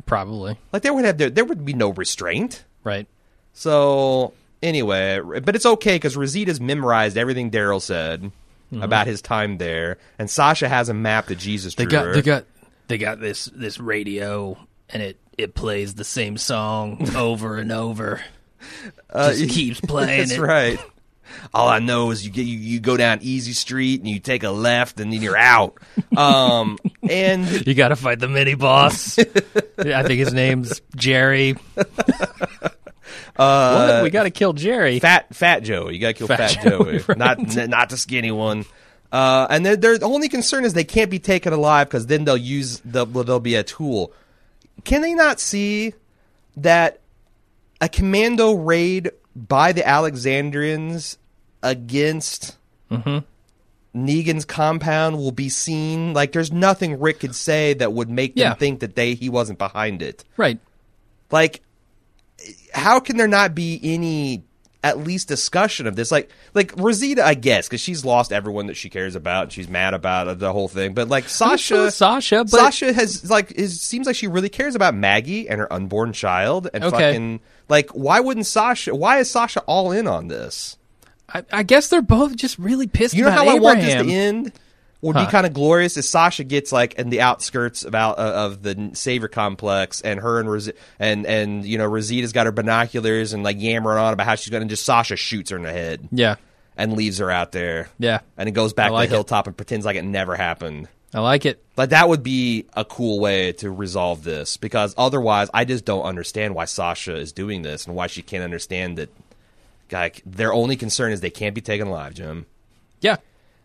probably Like there would have there, there would be no restraint. right. So anyway, but it's okay because Rosita's memorized everything Daryl said Mm-hmm. about his time there, and Sasha has a map that Jesus. They drew got her. they got they got this this radio and it it plays the same song over and over. Just keeps playing That's it. right. All I know is you get you, you go down Easy Street and you take a left and then you're out. Um, and You got to fight the mini boss. I think his name's Jerry. What? We got to kill Jerry. Fat Fat Joe, you gotta kill Fat, Fat Joey, Joey, not n- not the skinny one. Uh, and their their only concern is they can't be taken alive because then they'll use the they'll be a tool. Can they not see that a commando raid by the Alexandrians against Mm-hmm. Negan's compound will be seen? Like, there's nothing Rick could say that would make them Yeah. think that they he wasn't behind it. right. Like, how can there not be any at least discussion of this? Like, like Rosita, I guess, because she's lost everyone that she cares about, and she's mad about uh, the whole thing. But like Sasha, Sasha, but Sasha has like is seems like she really cares about Maggie and her unborn child, and Okay. fucking like why wouldn't Sasha? Why is Sasha all in on this? I, I guess they're both just really pissed You know about how I want this Abraham. to end? Would Huh. be kind of glorious if Sasha gets like in the outskirts about uh, of the Savior complex, and her and Ros- and and you know Rosita's got her binoculars and like yammering on about how she's going to just Sasha shoots her in the head Yeah, and leaves her out there, yeah. and it goes back like to the hilltop and pretends like it never happened. I like it. Like that would be a cool way to resolve this because otherwise, I just don't understand why Sasha is doing this and why she can't understand that. Like their only concern is they can't be taken alive, Jim. Yeah.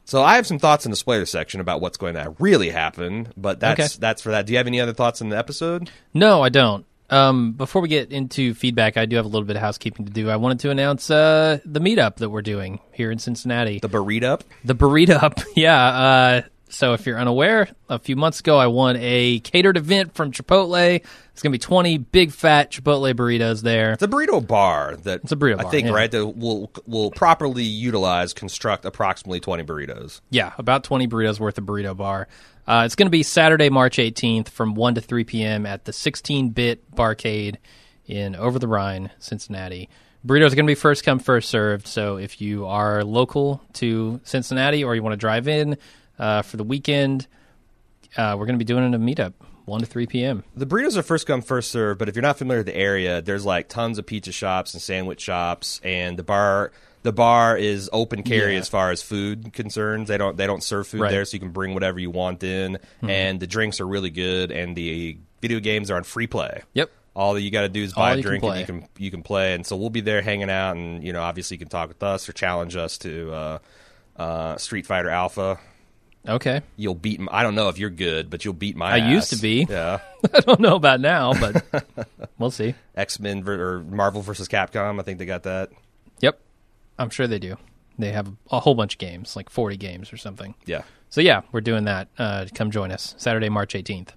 So I have some thoughts in the spoiler section about what's going to really happen, but that's Okay. that's for that. Do you have any other thoughts in the episode? No, I don't. Um, before we get into feedback, I do have a little bit of housekeeping to do. I wanted to announce uh, the meetup that we're doing here in Cincinnati. The burrito up? The burrito up, yeah. Uh, so if you're unaware, a few months ago I won a catered event from Chipotle. It's gonna be 20 big fat Chipotle burritos there. It's a burrito bar that It's a burrito I bar, think yeah. right that will will properly utilize construct approximately twenty burritos. Yeah, about 20 burritos worth of burrito bar. Uh, it's going to be Saturday, March 18th from 1 to 3 p.m. at the 16 bit barcade in Over the Rhine, Cincinnati. Burritos are going to be first come, first served. So if you are local to Cincinnati or you want to drive in uh, for the weekend, uh, we're going to be doing a meetup, 1 to 3 p.m. The burritos are first come first serve, but if you're not familiar with the area, there's like tons of pizza shops and sandwich shops, and the bar the bar is open carry Yeah. as far as food concerns. They don't they don't serve food Right. there, so you can bring whatever you want in, and the drinks are really good, and the video games are on free play. Yep. All that you got to do is All buy a you can drink and you can you can play, and so we'll be there hanging out, and you know obviously you can talk with us or challenge us to uh, uh, Street Fighter Alpha. Okay. You'll beat. I don't know if you're good, but you'll beat my. I used to be. Yeah. I don't know about now, but we'll see. X Men ver- or Marvel versus Capcom. I think they got that. Yep. I'm sure they do. They have a whole bunch of games, like 40 games or something. Yeah. So yeah, we're doing that. Uh, come join us Saturday, March 18th.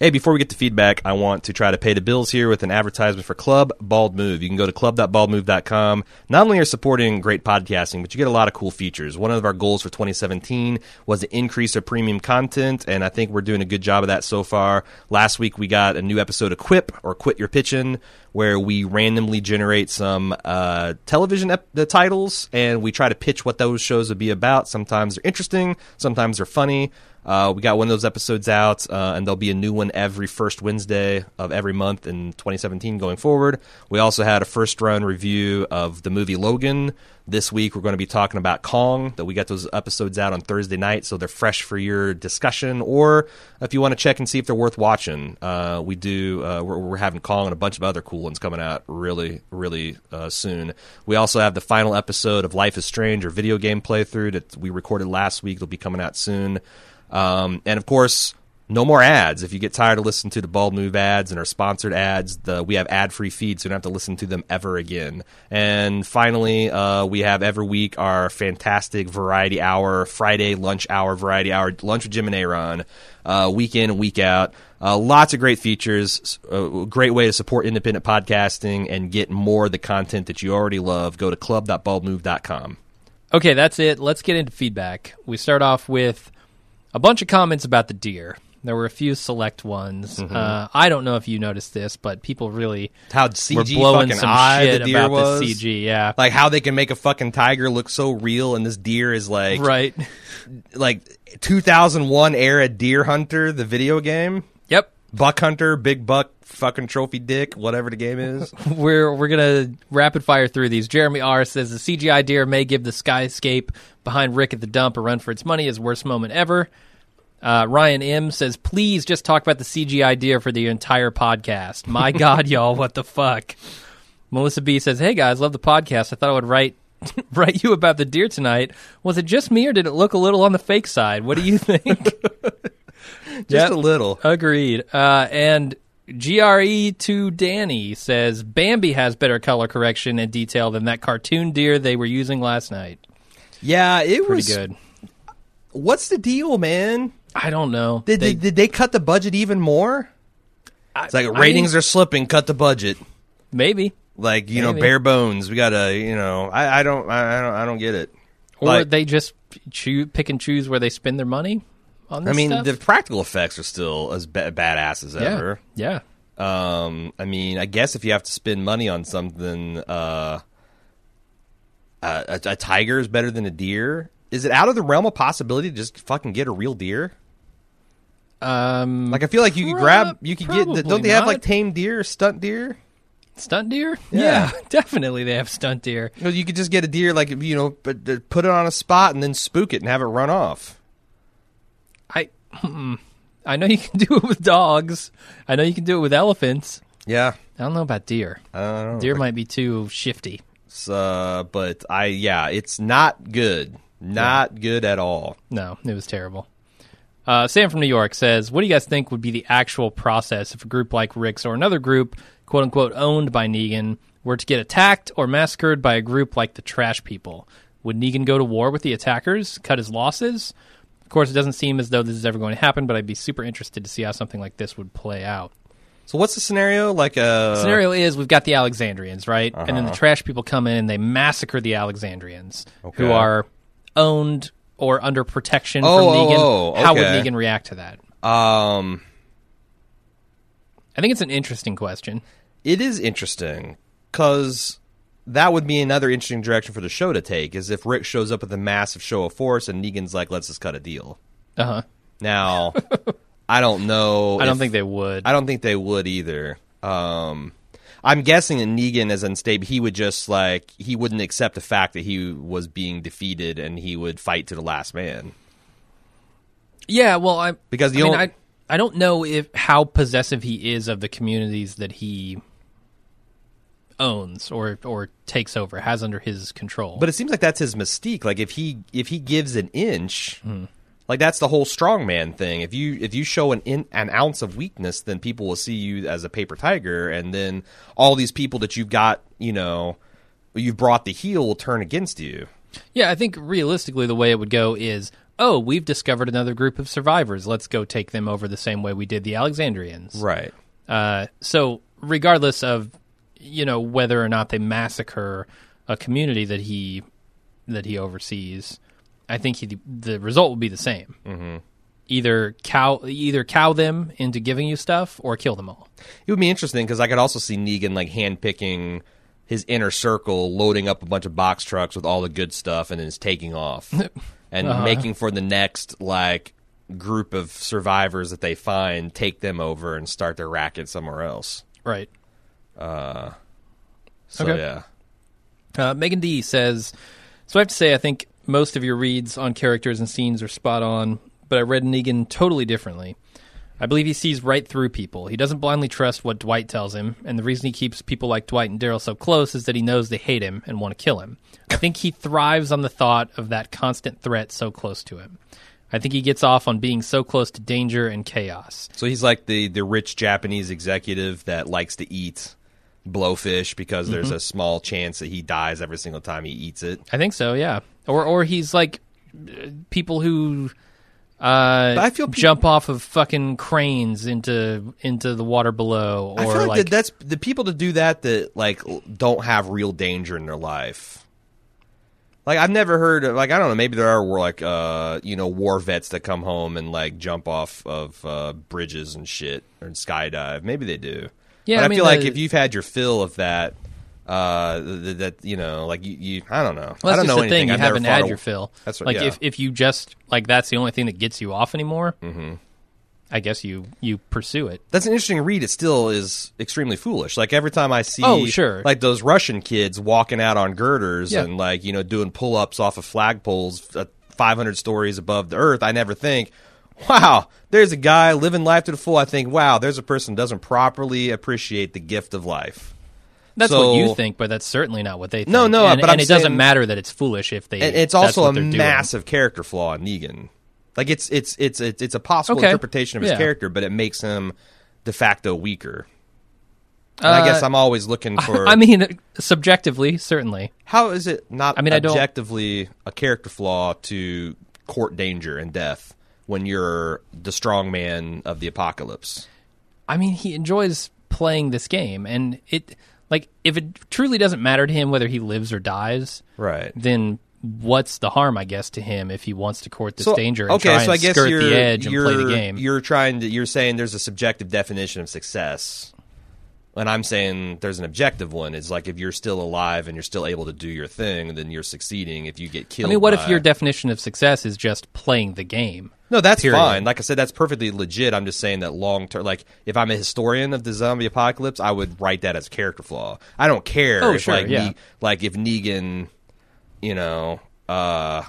Hey, before we get to feedback, I want to try to pay the bills here with an advertisement for Club Bald Move. You can go to club.baldmove.com. Not only are supporting great podcasting, but you get a lot of cool features. One of our goals for 2017 was to increase our premium content, and I think we're doing a good job of that so far. Last week we got a new episode of Quip or Quit Your Pitchin', where we randomly generate some uh, television ep- the titles and we try to pitch what those shows would be about. Sometimes they're interesting, sometimes they're funny. Uh, we got one of those episodes out, uh, and there'll be a new one every first Wednesday of every month in 2017 going forward. We also had a first run review of the movie Logan. This week, we're going to be talking about Kong. That we got those episodes out on Thursday night, so they're fresh for your discussion. Or if you want to check and see if they're worth watching, uh, we do. Uh, we're, we're having Kong and a bunch of other cool ones coming out really, really uh, soon. We also have the final episode of Life is Strange or video game playthrough that we recorded last week. It'll be coming out soon. Um, and of course, no more ads. If you get tired of listening to the Bald Move ads and our sponsored ads, the, we have ad free feeds, so you don't have to listen to them ever again. And finally, uh, we have every week our fantastic variety hour, Friday lunch hour, variety hour, lunch with Jim and Aaron, uh, week in week out. Uh, lots of great features, a great way to support independent podcasting and get more of the content that you already love. Go to club.baldmove.com. Okay, that's it. Let's get into feedback. We start off with a bunch of comments about the deer. There were a few select ones. Mm-hmm. Uh, I don't know if you noticed this, but people really How were CG blowing fucking some eye shit the deer about was. the CG. Yeah, Like how they can make a fucking tiger look so real, and this deer is like right. like 2001 era Deer Hunter, the video game. Yep. Buck Hunter, Big Buck, fucking Trophy Dick, whatever the game is. We're we're gonna rapid fire through these. Jeremy R says the CGI deer may give the skyscape behind Rick at the dump a run for its money. His worst moment ever. Uh, Ryan M says, please just talk about the CGI deer for the entire podcast. My God, y'all, what the fuck? Melissa B says, hey guys, love the podcast. I thought I would write write you about the deer tonight. Was it just me or did it look a little on the fake side? What do you think? Just Yep. a little. Agreed. Uh, and GRE to Danny says Bambi has better color correction and detail than that cartoon deer they were using last night. Yeah, it Pretty was good. What's the deal, man? I don't know. Did They- did they cut the budget even more? It's like I ratings mean, are slipping. Cut the budget. maybe, Like you know, bare bones. We gotta, you know, I, I don't, I, I don't, I don't get it. or Like- they just choo- pick and choose where they spend their money on this I mean, stuff. the practical effects are still as ba- badass as yeah, ever. yeah. Um, I mean, I guess if you have to spend money on something, uh, a, a, a tiger is better than a deer. Is it out of the realm of possibility to just fucking get a real deer? Um, Like, I feel like you could grab, you could get. Don't they have like tame deer, stunt deer? stunt deer. Yeah. definitely they have stunt deer. You, could just get a deer, like you know, but uh, put it on a spot and then spook it and have it run off. I, I know you can do it with dogs. I know you can do it with elephants. Yeah, I don't know about deer. I don't know. Deer might be too shifty. Uh, but I, yeah, it's not good. Not good at all. No, it was terrible. Uh, Sam from New York says, "What do you guys think would be the actual process if a group like Rick's or another group, quote unquote, owned by Negan, were to get attacked or massacred by a group like the Trash People? Would Negan go to war with the attackers, cut his losses? Of course, it doesn't seem as though this is ever going to happen, but I'd be super interested to see how something like this would play out." So what's the scenario? Like a scenario is we've got the Alexandrians, right? And then the Uh-huh. trash people come in and they massacre the Alexandrians, who are owned or under protection Oh, from Negan. oh, oh, How would okay. Negan react to that? Um, I think it's an interesting question. it is interesting because that would be another interesting direction for the show to take. Is if Rick shows up with a massive show of force and Negan's like, "Let's just cut a deal." Uh huh. Now, I don't know. I don't if- think they would. I don't think they would either. Um, I'm guessing that Negan is unstable. He would just like he wouldn't accept the fact that he was being defeated, and he would fight to the last man. yeah, well, I Because I the mean, only- I I don't know if how possessive he is of the communities that he owns or or takes over, has under his control. But it seems like that's his mystique. Like if he if he gives an inch, Hmm. like that's the whole strongman thing. If you if you show an in, an ounce of weakness, then people will see you as a paper tiger, and then all these people that you've got, you know, you've brought the heel will turn against you. Yeah, I think realistically, the way it would go is, oh, we've discovered another group of survivors. Let's go take them over the same way we did the Alexandrians. Right. Uh, so, regardless of you know whether or not they massacre a community that he that he oversees, I think he, the result will be the same. Mm-hmm. Either cow either cow them into giving you stuff or kill them all. It would be interesting because I could also see Negan like handpicking his inner circle, loading up a bunch of box trucks with all the good stuff, and then just taking off and making for the next like group of survivors that they find, take them over and start their racket somewhere else. Right. So Okay. yeah, Uh, Megan D says, So I have to say, I think most of your reads on characters and scenes are spot on, but I read Negan totally differently. I believe he sees right through people. He doesn't blindly trust what Dwight tells him, and the reason he keeps people like Dwight and Daryl so close is that he knows they hate him and want to kill him. I think he thrives on the thought of that constant threat so close to him. I think he gets off on being so close to danger and chaos. So he's like the the rich Japanese executive that likes to eat blowfish because there's a small chance that he dies every single time he eats it. I think so, yeah. Or or he's like uh, people who uh, I feel jump off of fucking cranes into into the water below, or I feel like, like that, that's the people to do that that like don't have real danger in their life. Like I've never heard of like I don't know maybe there are war like uh you know war vets that come home and like jump off of uh, bridges and shit or skydive maybe they do Yeah, But I I, mean, feel like if you've had your fill of that uh th- th- that you know like you, you I don't know Well, I don't know the anything thing. You I've haven't had a- your fill. That's right. like yeah. if if you just like that's the only thing that gets you off anymore. Mm-hmm. I guess you you pursue it. that's an interesting read. It still is extremely foolish. Like every time I see, Oh, sure. like those Russian kids walking out on girders Yeah. and like you know doing pull ups off of flagpoles, uh, five hundred stories above the earth. I never think, wow, there's a guy living life to the full. I think, wow, there's a person who doesn't properly appreciate the gift of life. That's So- what you think, but that's certainly not what they think. No, no, and, but and it doesn't matter that it's foolish if they. It's also a they're doing. massive character flaw in Negan. Like it's it's it's it's, it's a possible Okay. interpretation of his Yeah. character, but it makes him de facto weaker. And I guess Uh, I'm always looking for. I mean, subjectively, certainly. How is it not I mean, I don't- objectively a character flaw to court danger and death when you're the strong man of the apocalypse? I mean, he enjoys playing this game, and it like if it truly doesn't matter to him whether he lives or dies, Right. then what's the harm, I guess, to him if he wants to court this So, danger and okay, try so and I guess skirt you're, the edge and play the game? You're trying to you're saying there's a subjective definition of success. And I'm saying there's an objective one. It's like if you're still alive and you're still able to do your thing, then you're succeeding. If you get killed, I mean, what if your definition of success is just playing the game? No, that's Period. fine. Like I said, that's perfectly legit. I'm just saying that long term, like if I'm a historian of the zombie apocalypse, I would write that as a character flaw. I don't care Oh, if sure, like yeah. Ne- like if Negan, you know, uh,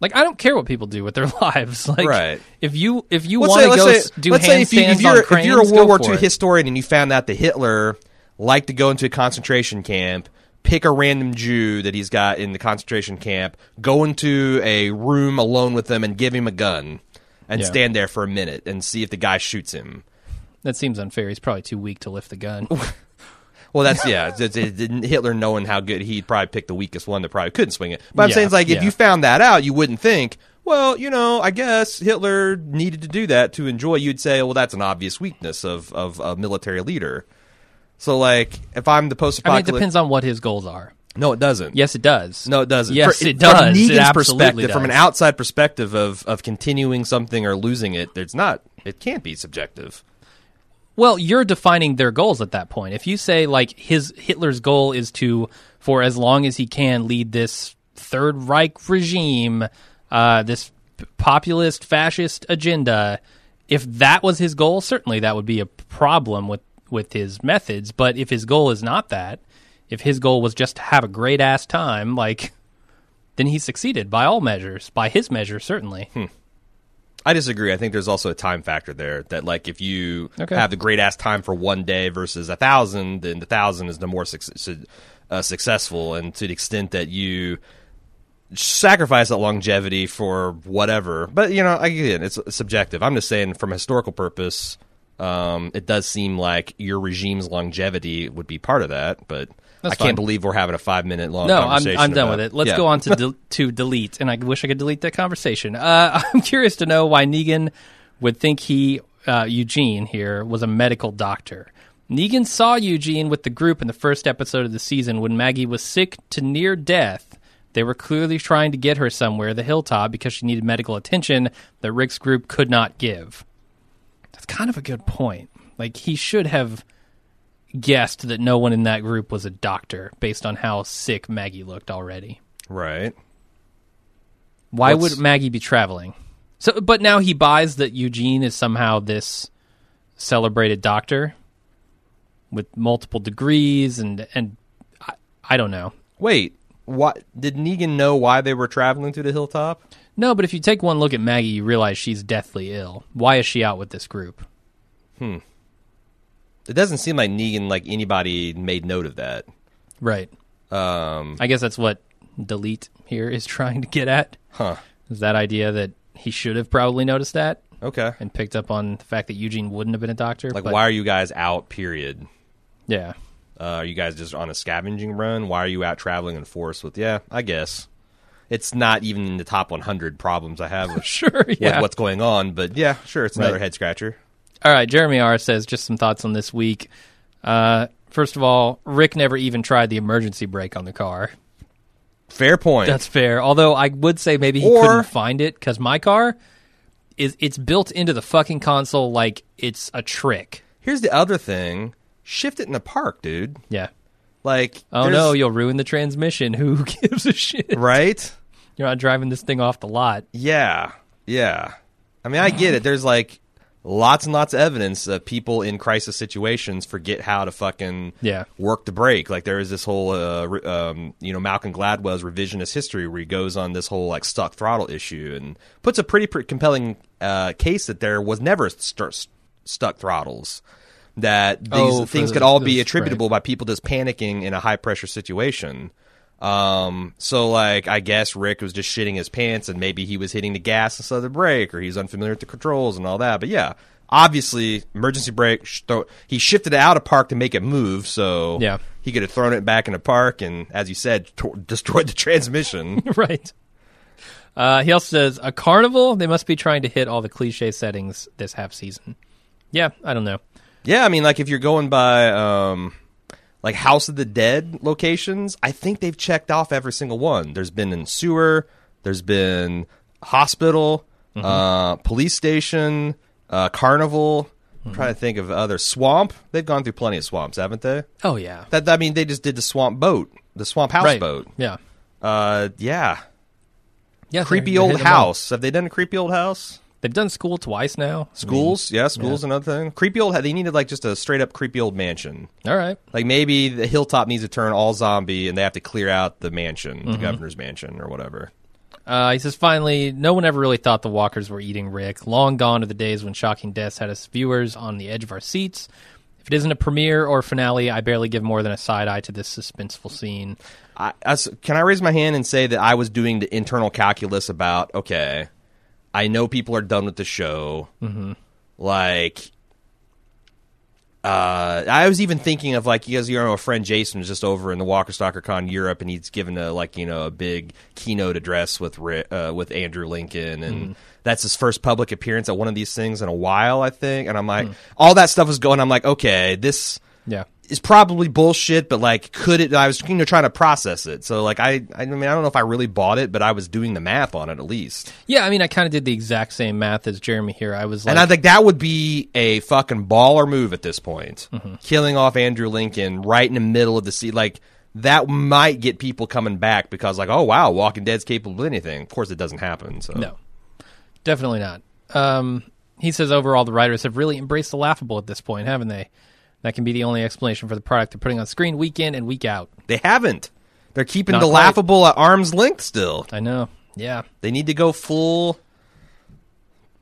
Like, I don't care what people do with their lives. Like, Right. if you if you want to go say do let's say if, you, if you're, on if you're a World War II it. historian and you found out that Hitler liked to go into a concentration camp. Pick a random Jew that he's got in the concentration camp, go into a room alone with them and give him a gun, and Yeah. stand there for a minute and see if the guy shoots him. That seems unfair. He's probably too weak to lift the gun. Well, that's yeah. It's, it's, it- Hitler knowing how good he'd probably pick the weakest one that probably couldn't swing it. But I'm Yeah, saying it's like if you found that out, you wouldn't think, well, you know, I guess Hitler needed to do that to enjoy. You'd say, well, that's an obvious weakness of of a military leader. So, like, if I'm the I mean, it depends on what his goals are. no, it doesn't. Yes, it does. No, it doesn't. Yes, For- it does. From Negan's perspective, from an outside perspective of of continuing something or losing it, it's not. It can't be subjective. Well, you're defining their goals at that point. If you say like his Hitler's goal is to, for as long as he can, lead this Third Reich regime, uh, this populist fascist agenda. If that was his goal, certainly that would be a problem with with his methods. But if his goal is not that, if his goal was just to have a great ass time, like, then he succeeded by all measures, by his measure, certainly. I disagree. I think there's also a time factor there that, like, if you Okay. have the great ass time for one day versus a thousand, then the thousand is the more su- uh, successful. And to the extent that you sacrifice that longevity for whatever, but you know, again, it's subjective. I'm just saying, from a historical purpose, um, it does seem like your regime's longevity would be part of that. But That's I can't believe we're having a five minute long. No, I'm, I'm done with it. Let's Yeah. go on to del- to delete, and I wish I could delete that conversation. Uh, I'm curious to know why Negan would think he uh, Eugene here was a medical doctor. Negan saw Eugene with the group in the first episode of the season when Maggie was sick to near death. They were clearly trying to get her somewhere, the hilltop, because she needed medical attention that Rick's group could not give. That's kind of a good point. Like he should have guessed that no one in that group was a doctor based on how sick Maggie looked already. Right. Why What's- would Maggie be traveling? So, but now he buys that Eugene is somehow this celebrated doctor with multiple degrees and and I, I don't know. Wait. What did Negan know why they were traveling to the hilltop? No, but if you take one look at Maggie, you realize she's deathly ill. Why is she out with this group? Hmm. It doesn't seem like Negan, like anybody, made note of that. Right. Um, I guess that's what delete here is trying to get at. huh. Is that idea that he should have probably noticed that Okay. and picked up on the fact that Eugene wouldn't have been a doctor. Like, but- why are you guys out? Period. Yeah. Uh, are you guys just on a scavenging run? Why are you out traveling in force with? Yeah, I guess it's not even in the top 100 problems I have with, Sure. with Yeah. what's going on. But yeah, sure, it's another Right. head scratcher. All right. Jeremy R says just some thoughts on this week. Uh, first of all, Rick never even tried the emergency brake on the car. Fair point. That's fair. Although I would say maybe he Or- couldn't find it because my car is it's built into the fucking console like it's a trick. Here's the other thing: shift it in the park, dude. Yeah. Like, Oh no, you'll ruin the transmission. Who gives a shit? right? You're not driving this thing off the lot. Yeah, yeah. I mean, I get it. There's like lots and lots of evidence that people in crisis situations forget how to fucking Yeah. work the brake. Like there is this whole, uh, re- um, you know, Malcolm Gladwell's revisionist history where he goes on this whole like stuck throttle issue and puts a pretty, pretty compelling uh, case that there was never st- stuck throttles. That these Oh, things the- could all be attributable by people just panicking in a high pressure situation. Um, so like I guess Rick was just shitting his pants and maybe he was hitting the gas instead of the brake or he's unfamiliar with the controls and all that. But yeah, obviously emergency brake. Sh- throw, he shifted it out of park to make it move. So Yeah. he could have thrown it back in the park and, as you said, to- destroyed the transmission. right. Uh, he also says a carnival. They must be trying to hit all the cliche settings this half season. Yeah, I don't know. yeah, I mean, like if you're going by um, like House of the Dead locations, I think they've checked off every single one. There's been in sewer. There's been hospital, uh, police station, uh, carnival. I'm trying to think of other swamp. They've gone through plenty of swamps, haven't they? Oh yeah, That I mean, they just did the swamp boat, the swamp house right. boat. Yeah, Uh, yeah, yeah. creepy old hitting them all. house. Have they done a creepy old house? They've done school twice now. Schools, yeah, schools another thing. Creepy old. They needed like just a straight up creepy old mansion. All right. Like maybe the hilltop needs to turn all zombie, and they have to clear out the mansion, the governor's mansion, or whatever. Uh, he says, finally, no one ever really thought the walkers were eating Rick. Long gone are the days when Shocking Deaths had us viewers on the edge of our seats. If it isn't a premiere or finale, I barely give more than a side eye to this suspenseful scene. I, can I raise my hand and say that I was doing the internal calculus about okay, I know people are done with the show. Mm-hmm. Like, uh, I was even thinking of like because you know a friend Jason was just over in the Walker Stalker Con Europe, and he's given a like you know a big keynote address with uh, with Andrew Lincoln, and that's his first public appearance at one of these things in a while, I think. And I'm like, all that stuff is going. I'm like, okay, this Yeah. Is probably bullshit, but like, could it? I was you know trying to process it. So like, I I mean, I don't know if I really bought it, but I was doing the math on it at least. Yeah, I mean, I kind of did the exact same math as Jeremy here. I was like, And I think that would be a fucking baller move at this point. Mm-hmm. Killing off Andrew Lincoln right in the middle of the sea. Like, that might get people coming back because, like, oh, wow, Walking Dead's capable of anything. Of course, it doesn't happen. So, no, definitely not. Um, he says overall, the writers have really embraced the laughable at this point, haven't they? That can be the only explanation for the product they're putting on screen week in and week out. they haven't. They're keeping Not the quite. laughable at arm's length still. I know. Yeah. They need to go full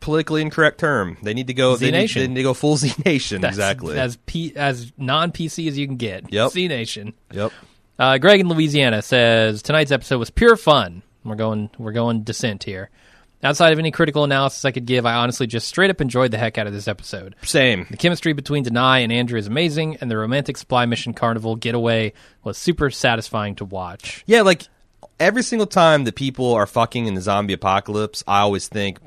politically incorrect term. They need to go they need, they need to go full Z Nation. That's Exactly. As P- as non PC as you can get. Yep. C Nation. yep. Uh, Greg in Louisiana says tonight's episode was pure fun. We're going we're going descent here. Outside of any critical analysis I could give, I honestly just straight up enjoyed the heck out of this episode. Same. The chemistry between Danai and Andrew is amazing, and the romantic supply mission carnival getaway was super satisfying to watch. Yeah, like every single time that people are fucking in the zombie apocalypse, I always think,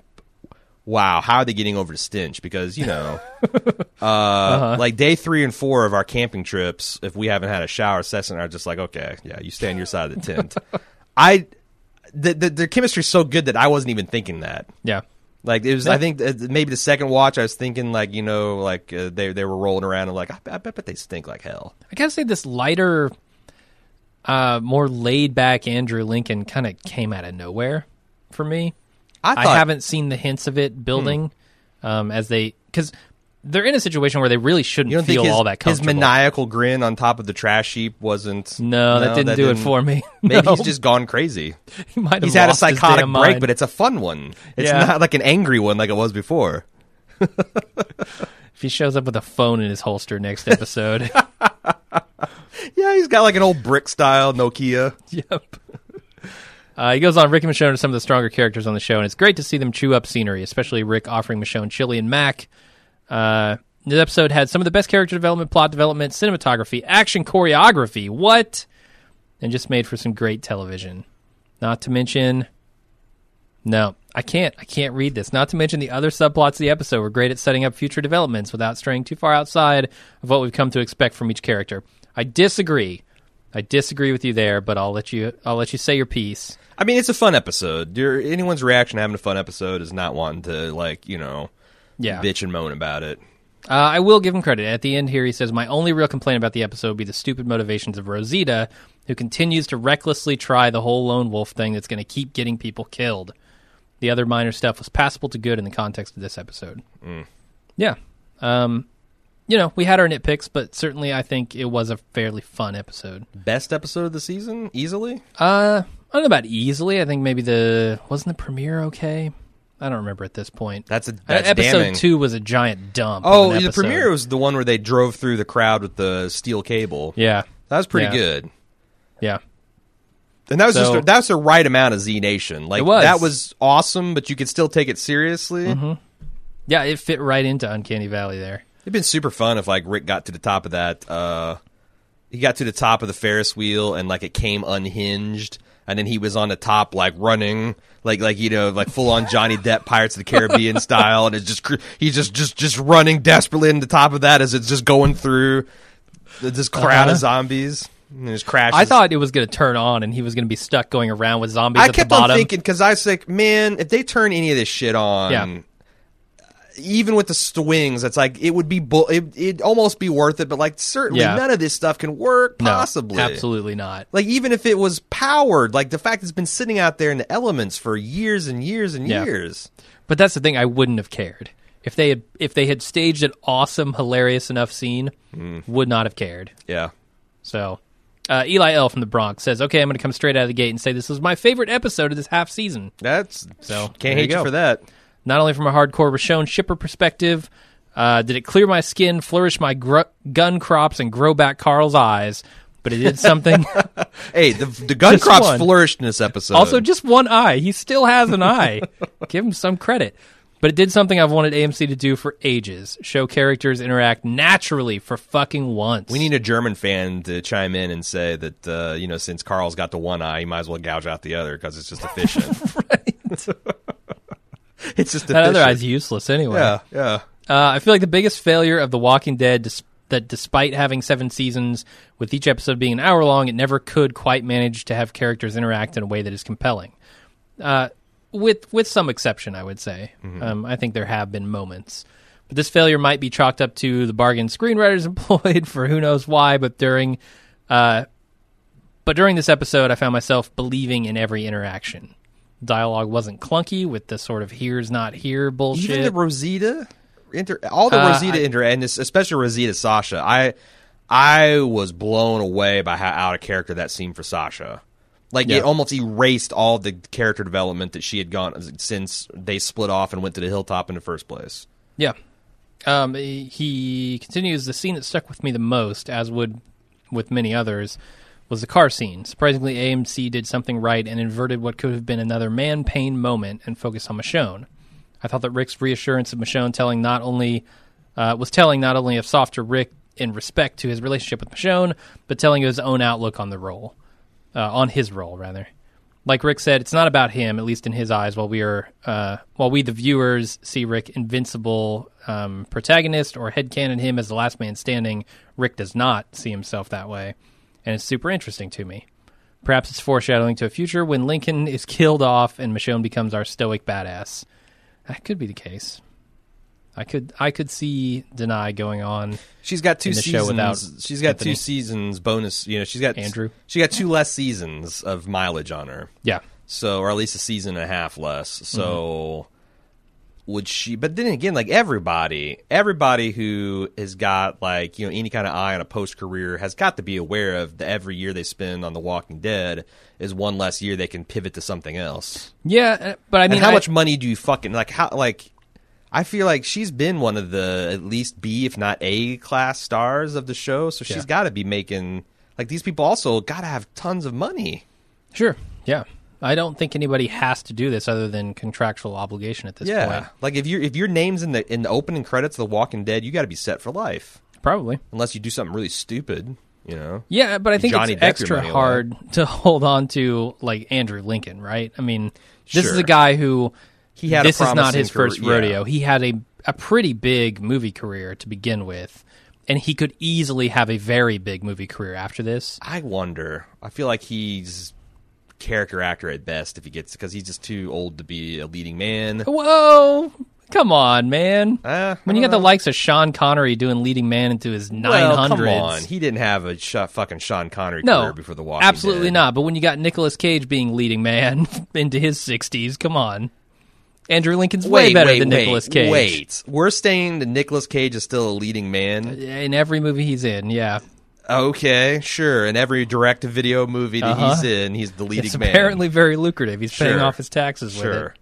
wow, how are they getting over the stench? Because, you know, uh, like day three and four of our camping trips, if we haven't had a shower session, are just like, okay, yeah, you stay on your side of the tent. I, the, the, the chemistry's so good that I wasn't even thinking that. Yeah. Like it was, I think uh, maybe the second watch, I was thinking like you know, like uh, they they were rolling around and like I, I bet they stink like hell. I gotta say this lighter, uh, more laid back Andrew Lincoln kind of came out of nowhere for me. I, I haven't seen the hints of it building um, as they because they're in a situation where they really shouldn't You don't feel think his, all that comfortable. his maniacal grin on top of the trash heap wasn't? no, that didn't do it for me. Maybe No. he's just gone crazy. He might have He's had a psychotic break, mind. but it's a fun one. It's Yeah. not like an angry one like it was before. if he shows up with a phone in his holster next episode, Yeah, he's got like an old brick style Nokia. yep. Uh, he goes on. Rick and Michonne are some of the stronger characters on the show, and it's great to see them chew up scenery, especially Rick offering Michonne chili and mac. Uh, this episode had some of the best character development, plot development, cinematography, action choreography. What? And just made for some great television. Not to mention, no, I can't. I can't read this. Not to mention the other subplots of the episode were great at setting up future developments without straying too far outside of what we've come to expect from each character. I disagree. I disagree with you there, but I'll let you. I'll let you say your piece. I mean, it's a fun episode. Your, anyone's reaction having a fun episode is not wanting to like you know Yeah. bitch and moan about it. Uh, I will give him credit. At the end here, he says, My only real complaint about the episode would be the stupid motivations of Rosita, who continues to recklessly try the whole lone wolf thing that's going to keep getting people killed. The other minor stuff was passable to good in the context of this episode. Yeah. Um, you know, we had our nitpicks, but certainly I think it was a fairly fun episode. Best episode of the season, easily. Uh, I don't know about easily. I think maybe the. Wasn't the premiere okay? I don't remember at this point. That's a that's episode damning. two was a giant dump. Oh, the premiere was the one where they drove through the crowd with the steel cable. Yeah. That was pretty Yeah. good. Yeah. And that was So- just that's the right amount of Z Nation. Like It was. that was awesome, but you could still take it seriously. Mm-hmm. Yeah, it fit right into Uncanny Valley there. It'd been super fun if like Rick got to the top of that. Uh, he got to the top of the Ferris wheel and like it came unhinged, and then he was on the top like running, like like you know like full on Johnny Depp Pirates of the Caribbean style, and it's just he's just just just running desperately in the top of that as it's just going through this crowd Uh-huh. of zombies. And just crashes. I thought it was going to turn on and he was going to be stuck going around with zombies I kept on thinking because I was like, man, if they turn any of this shit on, Yeah. Even with the swings, it's like it would be bull. It, it'd almost be worth it, but like certainly Yeah. none of this stuff can work no, possibly. absolutely not. Like even if it was powered, like the fact it's been sitting out there in the elements for years and years and Yeah. years. But that's the thing. I wouldn't have cared if they had if they had staged an awesome, hilarious enough scene. Mm. Would not have cared. Yeah. So, uh, Eli L from the Bronx says, "Okay, I'm going to come straight out of the gate and say this was my favorite episode of this half season. That's So, can't you hate you go. for that. Not only from a hardcore Richonne shipper perspective, uh, did it clear my skin, flourish my gr- gun crops, and grow back Carl's eyes, but it did something." Hey, the the gun Just crops one. flourished in this episode. Also, just one eye. He still has an eye. Give him some credit. But it did something I've wanted AMC to do for ages show characters interact naturally for fucking once. we need a German fan to chime in and say that uh, you know since Carl's got the one eye, he might as well gouge out the other because it's just efficient. it's just that other eye's useless anyway. Yeah, yeah. Uh, I feel like the biggest failure of The Walking Dead, dis- that despite having seven seasons, with each episode being an hour long, it never could quite manage to have characters interact in a way that is compelling. Uh, with with some exception, I would say. Um, I think there have been moments, but this failure might be chalked up to the bargain screenwriters employed for who knows why. But during, uh, but during this episode, I found myself believing in every interaction. Dialogue wasn't clunky with the sort of "here's not here" bullshit. Even the Rosita, inter, all the Uh, Rosita I- inter, and especially Rosita Sasha. I I was blown away by how out of character that seemed for Sasha. Like Yeah. it almost erased all the character development that she had gone since they split off and went to the hilltop in the first place. Yeah. Um, he he continues the scene that stuck with me the most, as would with many others, was the car scene. Surprisingly, AMC did something right and inverted what could have been another man pain moment and focused on Michonne. I thought that Rick's reassurance of Michonne telling not only uh, was telling not only of softer Rick in respect to his relationship with Michonne, but telling his own outlook on the role, uh, on his role rather. Like Rick said, it's not about him, at least in his eyes. While we are, uh, while we the viewers see Rick invincible um, protagonist or headcanon him as the last man standing, Rick does not see himself that way, and it's super interesting to me. Perhaps it's foreshadowing to a future when Lincoln is killed off and Michonne becomes our stoic badass. That could be the case. I could I could see Danai going on. She's got two In the seasons. without she's got Anthony. two seasons bonus. You know, she's got Andrew. She got two less seasons of mileage on her. Yeah, So, or at least a season and a half less. So, Mm-hmm. Would she? But then again, like everybody, everybody who has got like you know any kind of eye on a post career has got to be aware of the every year they spend on The Walking Dead is one less year they can pivot to something else. yeah, uh, but I mean, and how I- much money do you fucking like? How like? I feel like she's been one of the at least B, if not A class stars of the show. So she's Yeah. got to be making like these people also got to have tons of money. Sure. Yeah. I don't think anybody has to do this other than contractual obligation at this Yeah, point. like if your if your name's in the in the opening credits of The Walking Dead, you got to be set for life, Probably. unless you do something really stupid. You know, Yeah, but I think Johnny it's Depp extra hard to hold on to like Andrew Lincoln, right? I mean, this is a guy who he had. a this is not his first career- yeah. rodeo. He had a a pretty big movie career to begin with, and he could easily have a very big movie career after this. I wonder. I feel like he's character actor at best if he gets because he's just too old to be a leading man. Whoa, come on, man! Uh, when you got the likes of Sean Connery doing leading man into his nine well, come on, he didn't have a sh- fucking Sean Connery no, career before the Walking absolutely Dead. not. But when you got Nicolas Cage being leading man into his sixties, come on, Andrew Lincoln's way Wait, better wait, than wait, Nicolas Cage. Wait, we're saying that Nicolas Cage is still a leading man. in every movie he's in, yeah. Okay, sure. In every direct-to-video movie that Uh-huh. he's in, he's the leading It's man. apparently very lucrative. He's paying Sure. off his taxes with sure. it.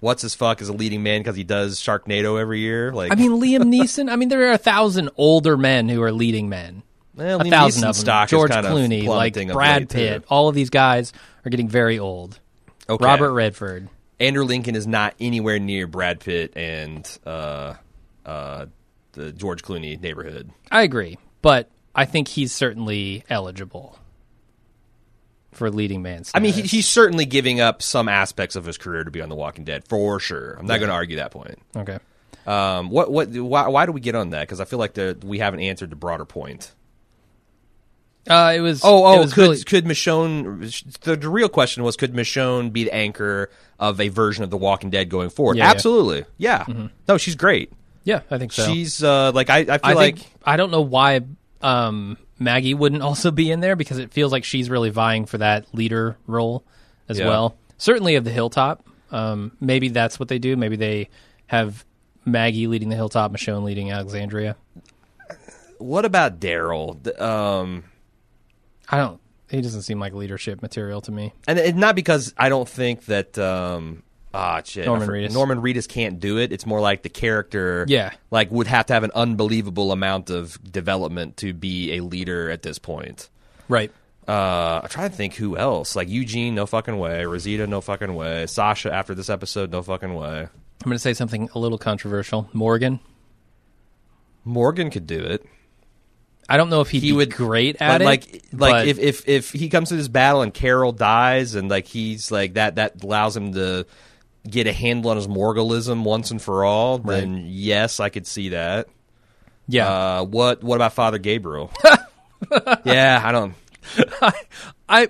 What's his fuck is a leading man because he does Sharknado every year. Like, I mean, Liam Neeson. I mean, there are a thousand older men who are leading men. well, a Liam thousand Neeson's of them. stock is George kind of Clooney, like plummeting of Brad late, too. Pitt. All of these guys are getting very old. Okay. Robert Redford. Andrew Lincoln is not anywhere near Brad Pitt and uh, uh, the George Clooney neighborhood. I agree, but I think he's certainly eligible for leading man. Status. I mean, he, he's certainly giving up some aspects of his career to be on The Walking Dead for sure. I'm not going to argue that point. okay. Um, what what why, why do we get on that? Because I feel like the, we haven't answered the broader point. Uh, it was. Oh, it oh, was could really- could Michonne? The, the real question was, could Michonne be the anchor of a version of The Walking Dead going forward? Yeah, yeah. Absolutely, yeah. No, she's great. yeah, I think so. She's uh, like I, I feel I like I don't know why um, Maggie wouldn't also be in there because it feels like she's really vying for that leader role as Yeah. well. Certainly of the hilltop. Um, maybe that's what they do. Maybe they have Maggie leading the hilltop, Michonne leading Alexandria. what about Daryl? Um, I don't. He doesn't seem like leadership material to me. and it, not because I don't think that um, ah shit Norman Reedus. Norman Reedus can't do it. It's more like the character, Yeah. like would have to have an unbelievable amount of development to be a leader at this point. Right. Uh, I'm trying to think who else. Like Eugene, no fucking way. Rosita, no fucking way. Sasha, after this episode, no fucking way. I'm going to say something a little controversial. Morgan. Morgan could do it. I don't know if he'd He be would- great at it. like, like but- if, if if he comes to this battle and Carol dies, and like he's like that, that allows him to get a handle on his morgalism once and for all. Then yes, I could see that. yeah, Uh, what what about Father Gabriel? yeah, I don't. I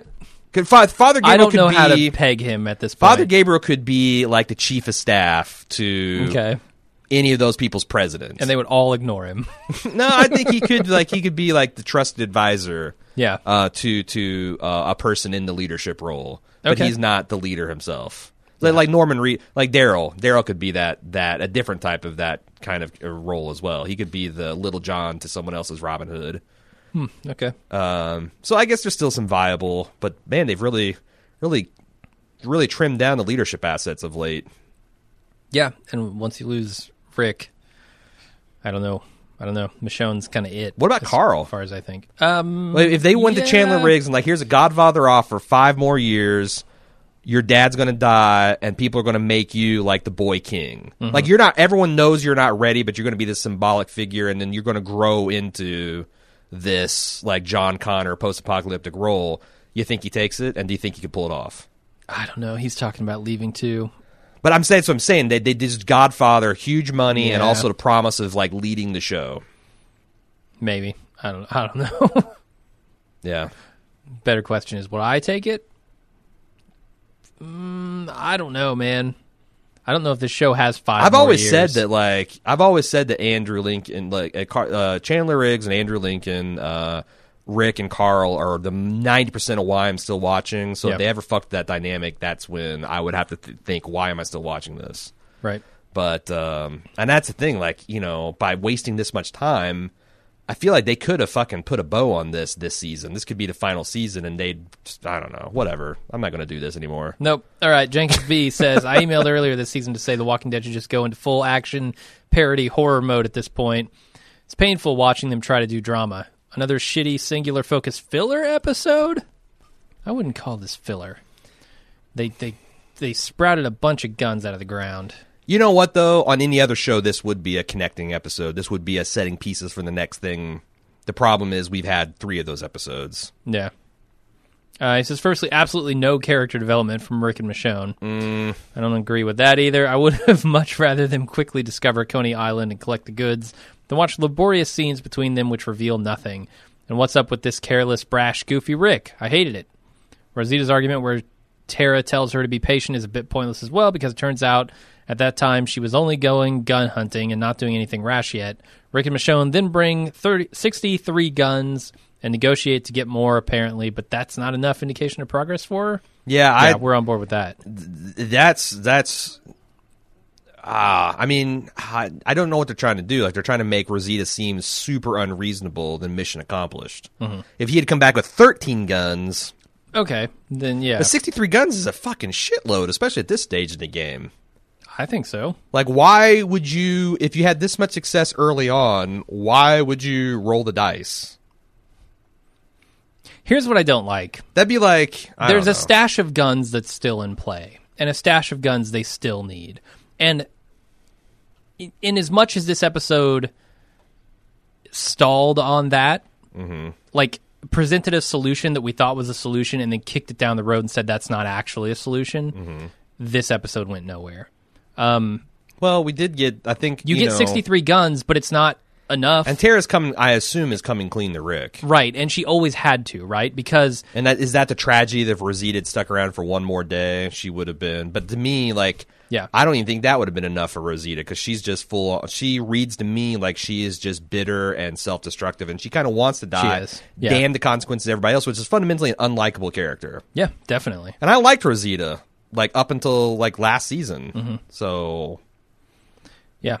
Could Father Gabriel I don't could know be, how to peg him at this point. Father Gabriel could be like the chief of staff to Okay, any of those people's presidents. and they would all ignore him. no, I think he could like he could be like the trusted advisor. yeah, uh, to to uh, a person in the leadership role, but Okay. he's not the leader himself. Like, like Norman Reed, like Daryl. Daryl could be that that a different type of that kind of uh, role as well. He could be the Little John to someone else's Robin Hood. okay. Um, so I guess there's still some viable, but man, they've really, really, really trimmed down the leadership assets of late. Yeah, and once you lose Rick, I don't know. I don't know. Michonne's kind of it. What about as Carl? As far as I think. Um, Like, if they went to Chandler Riggs and like, here's a Godfather off for five more years, your dad's gonna die, and people are gonna make you like the boy king. Mm-hmm. Like you're not. Everyone knows you're not ready, but you're gonna be this symbolic figure, and then you're gonna grow into this like John Connor post-apocalyptic role. You think he takes it, and do you think he could pull it off? I don't know. He's talking about leaving too. But I'm saying, so I'm saying they they did this Godfather, huge money, and also the promise of like leading the show. Maybe. I don't. I don't know. Yeah. Better question is, would I take it? Mm, I don't know, man. I don't know if this show has 5 I've always years. said that like I've always said that Andrew Lincoln like uh, uh, Chandler Riggs and Andrew Lincoln uh, Rick and Carl are the 90% of why I'm still watching so Yep. if they ever fucked that dynamic that's when I would have to th- think why am I still watching this Right. but um and that's the thing like you know by wasting this much time I feel like they could have fucking put a bow on this this season this could be the final season and they'd I don't know whatever I'm not going to do this anymore Nope. All right. Jenkins B says I emailed earlier this season to say The Walking Dead should just go into full action parody horror mode at this point. It's painful watching them try to do drama. Another shitty singular focus filler episode. I wouldn't call this filler. They they they sprouted a bunch of guns out of the ground. You know what though? On any other show, this would be a connecting episode. This would be a setting pieces for the next thing. The problem is we've had three of those episodes. Yeah. Uh, he says, firstly, absolutely no character development from Rick and Michonne. Mm. I don't agree with that either. I would have much rather them quickly discover Coney Island and collect the goods than watch laborious scenes between them which reveal nothing. And what's up with this careless, brash, goofy Rick? I hated it. Rosita's argument where Tara tells her to be patient is a bit pointless as well because it turns out at that time she was only going gun hunting and not doing anything rash yet. Rick and Michonne then bring 30, 63 guns and negotiate to get more apparently, but that's not enough indication of progress for her. Yeah, Yeah, I we're on board with that. that's that's ah i mean I, I don't know what they're trying to do like they're trying to make rosita seem super unreasonable than mission accomplished if he had come back with 13 guns Okay, then yeah, but 63 guns is a fucking shitload especially at this stage in the game I think so. like why would you if you had this much success early on why would you roll the dice Here's what I don't like. that'd be like I There's a stash of guns that's still in play, and a stash of guns they still need. And in, in as much as this episode stalled on that, Mm-hmm. like presented a solution that we thought was a solution, and then kicked it down the road and said that's not actually a solution. Mm-hmm. This episode went nowhere. Um, well we did get i think you, you, get know, 63 guns, but it's not enough. and tara's coming i assume is coming clean to rick right, and she always had to, right? Because And that is that the tragedy that if Rosita had stuck around for one more day, she would have been. But to me, like, Yeah. I don't even think that would have been enough for Rosita because she's just full. She reads to me like she is just bitter and self destructive, and she kind of wants to die. is, yeah. Damn the consequences of everybody else, which is fundamentally an unlikable character. yeah, definitely. And I liked Rosita like up until like last season. Mm-hmm. So Yeah.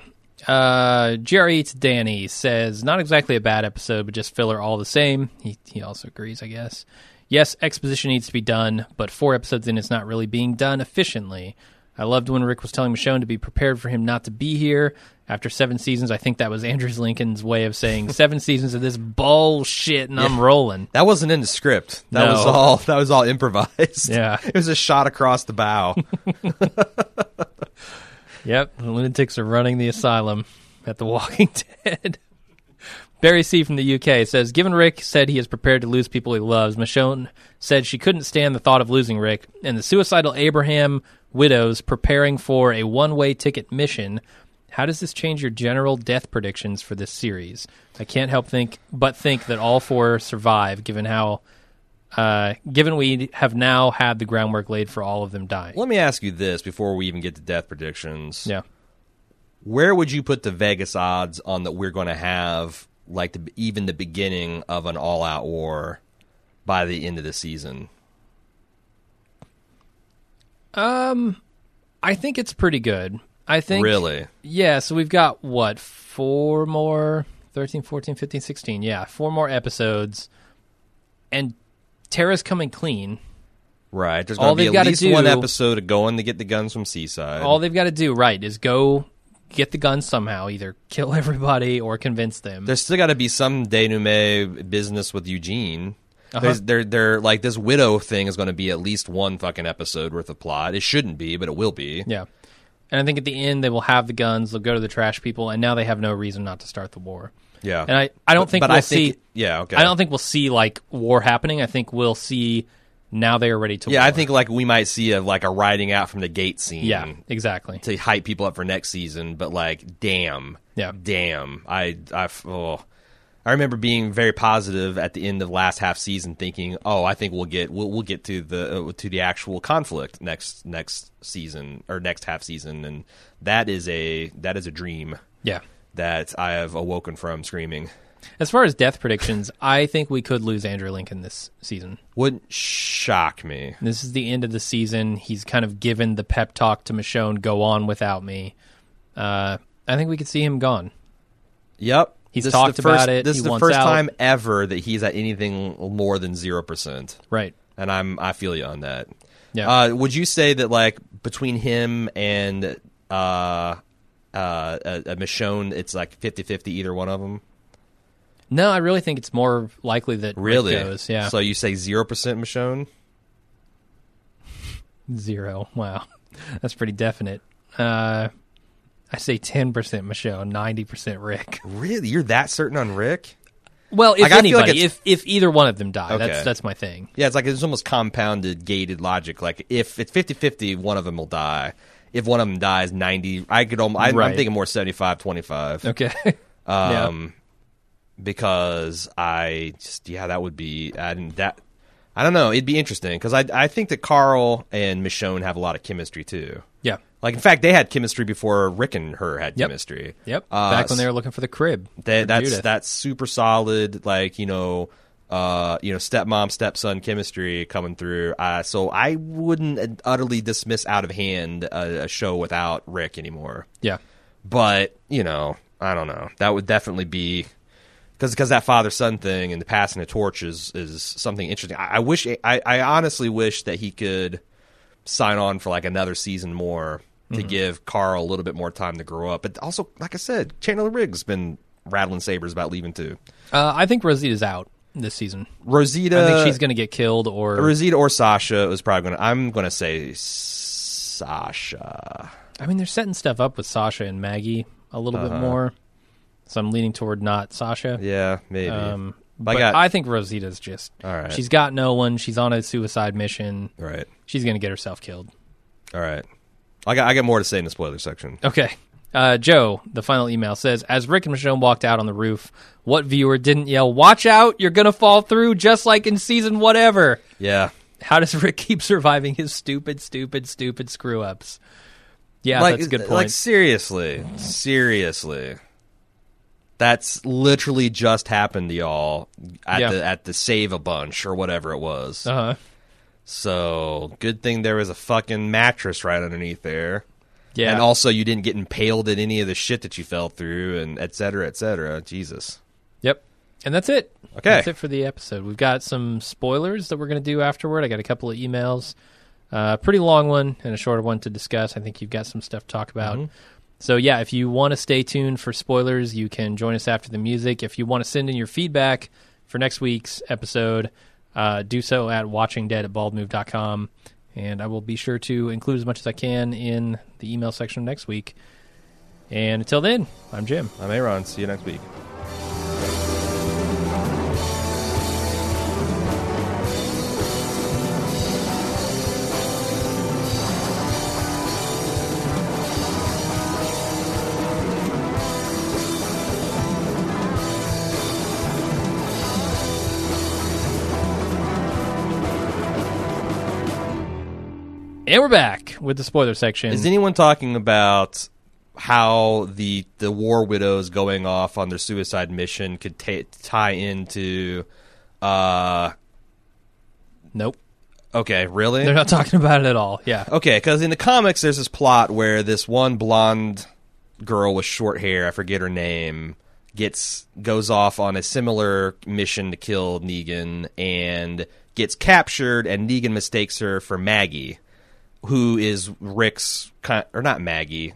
Uh, Jerry Eats Danny says, not exactly a bad episode, but just filler all the same. He, he also agrees, I guess. Yes, exposition needs to be done, but four episodes in, it's not really being done efficiently. I loved when Rick was telling Michonne to be prepared for him not to be here. After seven seasons, I think that was Andrews Lincoln's way of saying seven seasons of this bullshit and I'm rolling. that wasn't in the script. That No. was all. That was all improvised. Yeah. it was a shot across the bow. Yep, the lunatics are running the asylum at The Walking Dead. Barry C. from the UK says, Given Rick said he is prepared to lose people he loves, Michonne said she couldn't stand the thought of losing Rick, and the suicidal Abraham widows preparing for a one way ticket mission. How does this change your general death predictions for this series? I can't help think but think that all four survive, given how uh, given we have now had the groundwork laid for all of them dying. Let me ask you this before we even get to death predictions. Yeah. where would you put the Vegas odds on that we're going to have like the, even the beginning of an all-out war by the end of the season? Um, I think it's pretty good. I think Really? Yeah, so we've got what, four more 13, 14, 15, 16. Yeah, four more episodes. And Tara's coming clean. Right. There's All going to be they've at least do- one episode of going to get the guns from Seaside. All they've got to do, right, is go get the guns somehow, either kill everybody or convince them. There's still got to be some denouement business with Eugene. Uh-huh. They're, they're like this widow thing is going to be at least one fucking episode worth of plot. It shouldn't be, but it will be. yeah. And I think at the end they will have the guns, they'll go to the trash people, and now they have no reason not to start the war. Yeah. And I, I don't But- think but we'll I think, see yeah, okay. I don't think we'll see like war happening. I think we'll see now they are ready to yeah, war. I think like we might see a like a riding out from the gate scene. Yeah, exactly. to hype people up for next season, but like, damn, Yeah. damn, I, I, oh, I remember being very positive at the end of last half season, thinking, oh, I think we'll get, we'll, we'll get to the uh, to the actual conflict next next season or next half season, and that is a that is a dream Yeah. that I have awoken from screaming. As far as death predictions, I think we could lose Andrew Lincoln this season. Wouldn't shock me. This is the end of the season. He's kind of given the pep talk to Michonne, go on without me. Uh, I think we could see him gone. Yep. He's This talked first, about it. This is the first out. time ever that he's at anything more than zero percent. Right. and I'm I feel you on that. Yeah. Uh, would you say that like between him and uh, uh, uh, uh, Michonne, it's like 50-50 either one of them? No, I really think it's more likely that Rick Really? goes. Yeah. So you say zero percent Michonne? Zero. Wow, that's pretty definite. Uh, I say ten percent Michonne, ninety percent Rick. Really, you're that certain on Rick? Well, if Like, feel like anybody, if if either one of them die, Okay. that's that's my thing. Yeah, it's like it's almost compounded, gated logic. Like if it's 50-50, one of them will die. If one of them dies, ninety. I could. Almost, I, I'm Right. thinking more 75-25. Okay. um, because I just yeah, that would be I didn't- that. I don't know. It'd be interesting because I I think that Carl and Michonne have a lot of chemistry too. yeah. Like in fact, they had chemistry before Rick and her had Yep. chemistry. Yep. Uh, Back when they were looking for the crib. that's Judith. that's super solid. Like you know, uh, you know, stepmom stepson chemistry coming through. Uh, so I wouldn't utterly dismiss out of hand a, a show without Rick anymore. Yeah. But you know, I don't know. That would definitely be because because that father son thing and the passing of torch is is something interesting. I, I wish I, I honestly wish that he could sign on for like another season more to give Carl a little bit more time to grow up. But also, like I said, Chandler Riggs been rattling sabers about leaving too. Uh, I think Rosita's out this season. Rosita, I think she's going to get killed or Rosita or Sasha is probably going to. I'm going to say Sasha. I mean, they're setting stuff up with Sasha and Maggie a little bit more. So I'm leaning toward not Sasha. Yeah, maybe. Um, I but got- I think Rosita's just. All right. She's got no one. She's on a suicide mission. Right. She's going to get herself killed. All right. I got I got more to say in the spoiler section. Okay. Uh, Joe, the final email says As Rick and Michonne walked out on the roof, what viewer didn't yell, Watch out, you're going to fall through just like in season whatever? Yeah. How does Rick keep surviving his stupid, stupid, stupid screw ups? Yeah, like, that's a good point. Like seriously, seriously, that's literally just happened to y'all at Yeah. the at the save a bunch or whatever it was. uh huh. So good thing there was a fucking mattress right underneath there, Yeah. and also you didn't get impaled in any of the shit that you fell through, and et cetera, et cetera. Jesus. Yep. And that's it. Okay. That's it for the episode. We've got some spoilers that we're going to do afterward. I got a couple of emails. Uh, pretty long one and a shorter one to discuss. I think you've got some stuff to talk about. Mm-hmm. So, yeah, if you want to stay tuned for spoilers, you can join us after the music. If you want to send in your feedback for next week's episode, uh, do so at watchingdead at baldmove.com. And I will be sure to include as much as I can in the email section next week. And until then, I'm Jim. I'm Aaron. See you next week. And we're back with the spoiler section. Is anyone talking about how the the war widows going off on their suicide mission could ta tie into? Uh, nope. okay, really? They're not talking about it at all. Yeah. Okay, because in the comics, there's this plot where this one blonde girl with short hair, I forget her name, gets goes off on a similar mission to kill Negan and gets captured, and Negan mistakes her for Maggie, who is Rick's or not Maggie.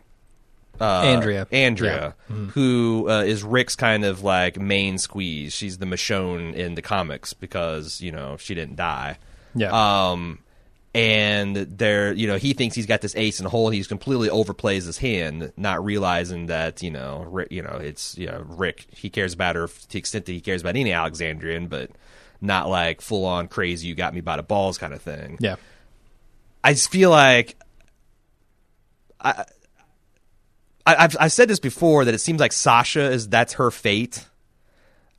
Uh, Andrea. Andrea, who uh, is Rick's kind of like main squeeze. She's the Michonne in the comics because you know she didn't die. Yeah. Um, and there, you know, he thinks he's got this ace in the hole. He's completely overplays his hand, not realizing that, you know, Rick, you know, it's, you know, Rick, he cares about her to the extent that he cares about any Alexandrian, but not like full on crazy, you got me by the balls kind of thing. yeah. I just feel like I, I I've I've said this before that it seems like Sasha is that's her fate.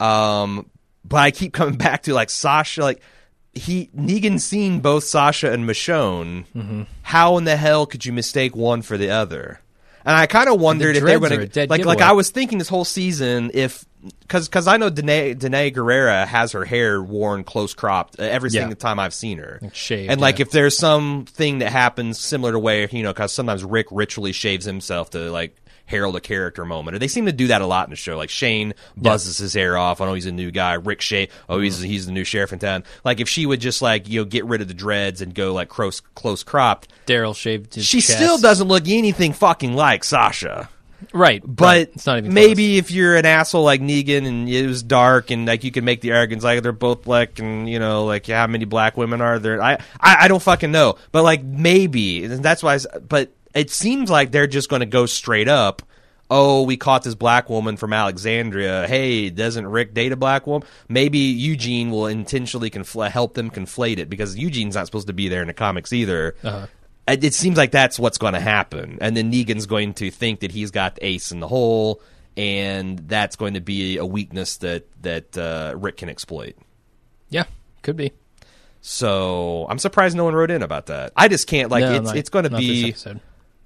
Um, but I keep coming back to like Sasha, like he Negan seen both Sasha and Michonne. Mm-hmm. How in the hell could you mistake one for the other? And I kind of wondered if they were going dead like like. I was thinking this whole season if because because I know Danai Danai Gurira has her hair worn close cropped uh, every Yeah. single time I've seen her Like shaved, and like yeah. if there's something that happens similar to where you know because sometimes Rick ritually shaves himself to like herald a character moment. Or they seem to do that a lot in the show. Like Shane buzzes his hair off. I know he's a new guy. Rick shave. Oh, he's Mm-hmm. he's the new sheriff in town. Like if she would just like you know get rid of the dreads and go like close close cropped, Daryl shaved his she chest. still doesn't look anything fucking like Sasha. Right, But right. it's not even maybe if you're an asshole like Negan and it was dark and like you can make the arrogance like they're both black and you know like how many black women are there? I I, I don't fucking know, but like maybe and that's why. I but it seems like they're just going to go straight up. Oh, we caught this black woman from Alexandria. Hey, doesn't Rick date a black woman? Maybe Eugene will intentionally confl- help them conflate it because Eugene's not supposed to be there in the comics either. Uh-huh. It it seems like that's what's going to happen, and then Negan's going to think that he's got the ace in the hole, and that's going to be a weakness that that uh, Rick can exploit. yeah, could be. So I'm surprised no one wrote in about that. I just can't like No, it's not- it's going to be.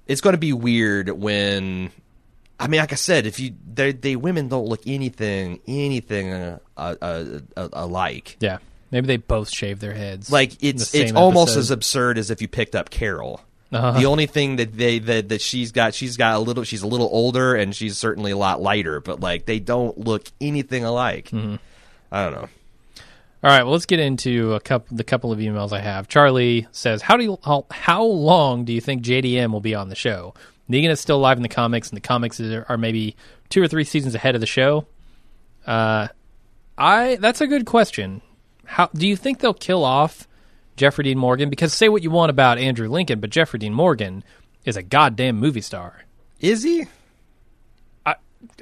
It's going to be weird when I mean, like I said, if you they they women don't look anything anything uh, uh, uh, uh, alike. Yeah, maybe they both shave their heads. Like it's it's almost episode. as absurd as if you picked up Carol. Uh-huh. The only thing that they that, that she's got she's got a little she's a little older and she's certainly a lot lighter, but like they don't look anything alike. Mm-hmm. I don't know. All right, well, let's get into a couple the couple of emails I have. Charlie says, "How do you, how, how long do you think JDM will be on the show? Negan is still alive in the comics, and the comics are, are maybe two or three seasons ahead of the show. Uh, I that's a good question. How do you think they'll kill off Jeffrey Dean Morgan? Because say what you want about Andrew Lincoln, but Jeffrey Dean Morgan is a goddamn movie star. Is he?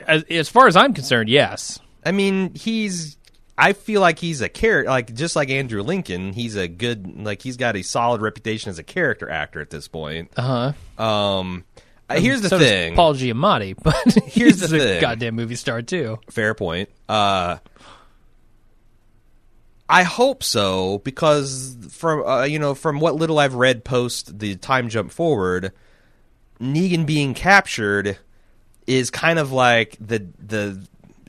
As, as far as I'm concerned, yes. I mean, he's. I feel like he's a character, like just like Andrew Lincoln. He's a good, like he's got a solid reputation as a character actor at this point. Uh huh. Um, uh, here's the so thing. Paul Giamatti, but Here's he's the a thing. goddamn movie star too. Fair point. Uh, I hope so because from uh, you know from what little I've read post the time jump forward, Negan being captured is kind of like the the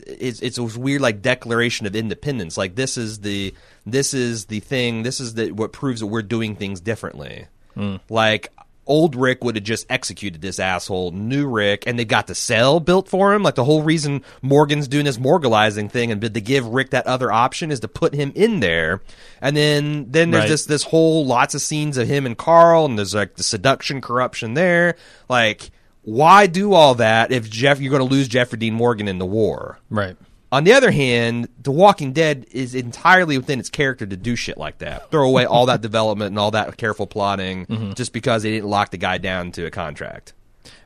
it's it's a weird like declaration of independence. Like this is the this is the thing. This is the what proves that we're doing things differently. Hmm. Like old Rick would have just executed this asshole, new Rick, and they got the cell built for him. Like the whole reason Morgan's doing this morgalizing thing and did to give Rick that other option is to put him in there. And then then there's Right. this this whole lots of scenes of him and Carl, and there's like the seduction, corruption there. Like why do all that if Jeff you're going to lose Jeffrey Dean Morgan in the war? Right. On the other hand, The Walking Dead is entirely within its character to do shit like that. Throw away all that development and all that careful plotting Mm-hmm. just because they didn't lock the guy down to a contract.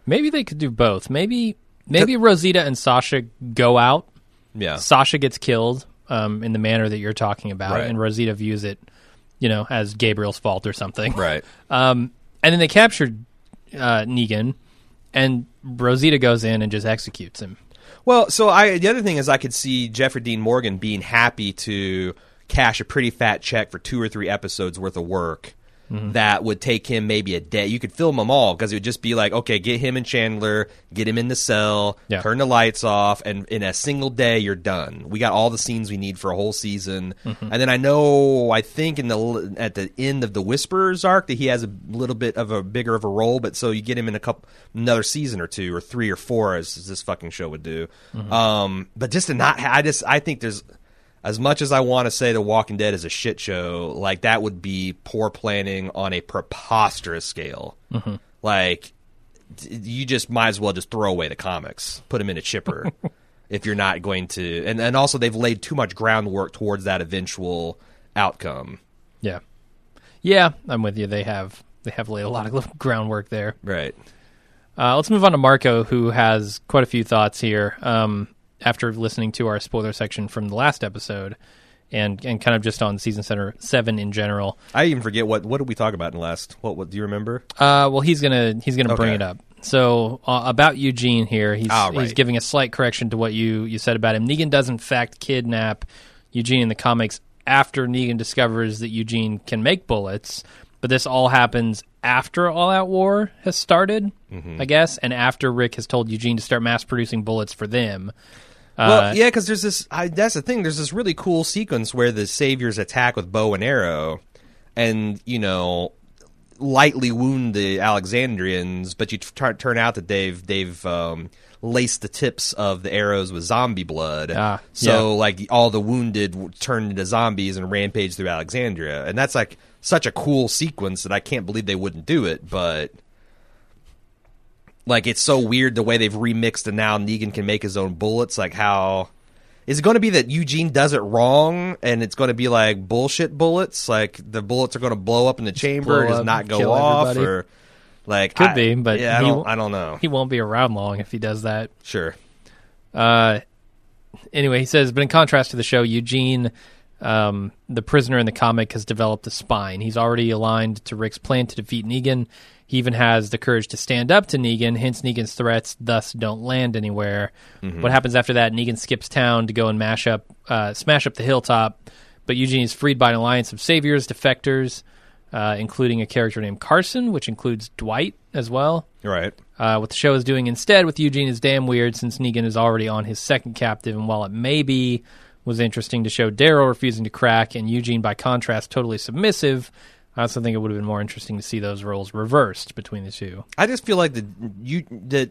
Maybe they could do both. Maybe maybe Rosita and Sasha go out. Yeah. Sasha gets killed um, in the manner that you're talking about, Right. and Rosita views it, you know, as Gabriel's fault or something. Right. Um, and then they captured uh, Negan, and Rosita goes in and just executes him. Well, so I the other thing is I could see Jeffrey Dean Morgan being happy to cash a pretty fat check for two or three episodes worth of work. Mm-hmm. That would take him maybe a day. You could film them all because it would just be like, okay, get him and Chandler, get him in the cell, Yeah. turn the lights off, and in a single day you're done. We got all the scenes we need for a whole season. Mm-hmm. And then I know, I think in the at the end of the Whisperers arc that he has a little bit of a bigger of a role, but so you get him in a couple another season or two or three or four as this fucking show would do. Mm-hmm. Um, but just to not, I just I think there's as much as I want to say The Walking Dead is a shit show, like that would be poor planning on a preposterous scale. Mm-hmm. Like you just might as well just throw away the comics, put them in a chipper if you're not going to. And and also they've laid too much groundwork towards that eventual outcome. Yeah, yeah, I'm with you. They have they have laid a lot of groundwork there. Right. Uh, let's move on to Marco, who has quite a few thoughts here um, after listening to our spoiler section from the last episode, and and kind of just on season center seven in general. I even forget what what did we talk about in the last. What what do you remember? Uh, well, he's gonna he's gonna bring it up. So uh, about Eugene here, he's Ah, he's giving a slight correction to what you you said about him. Negan does in fact kidnap Eugene in the comics after Negan discovers that Eugene can make bullets, but this all happens after All Out War has started, Mm-hmm. I guess, and after Rick has told Eugene to start mass producing bullets for them. Uh, Well, yeah, because there's this. I, that's the thing. There's this really cool sequence where the saviors attack with bow and arrow, and you know, lightly wound the Alexandrians, but you t- turn out that they've they've um, laced the tips of the arrows with zombie blood. Ah, so like all the wounded turned into zombies and rampage through Alexandria, and that's like such a cool sequence that I can't believe they wouldn't do it, but. Like it's so weird the way they've remixed and now Negan can make his own bullets. Like how is it going to be that Eugene does it wrong and it's going to be like bullshit bullets? Like the bullets are going to blow up in the chamber and not go off, everybody. or like Could I- be, but yeah, I don't, I don't know. He won't be around long if he does that. Sure, Uh, anyway, he says, but in contrast to the show, Eugene, um, the prisoner in the comic, has developed a spine. He's already aligned to Rick's plan to defeat Negan. He even has the courage to stand up to Negan, hence Negan's threats thus don't land anywhere. What happens after that? Negan skips town to go and mash up, uh, smash up the hilltop, but Eugene is freed by an alliance of saviors, defectors, uh, including a character named Carson, which includes Dwight as well. right. Uh, what the show is doing instead with Eugene is damn weird since Negan is already on his second captive, and while it maybe was interesting to show Daryl refusing to crack and Eugene, by contrast, totally submissive, I also think it would have been more interesting to see those roles reversed between the two. I just feel like that you that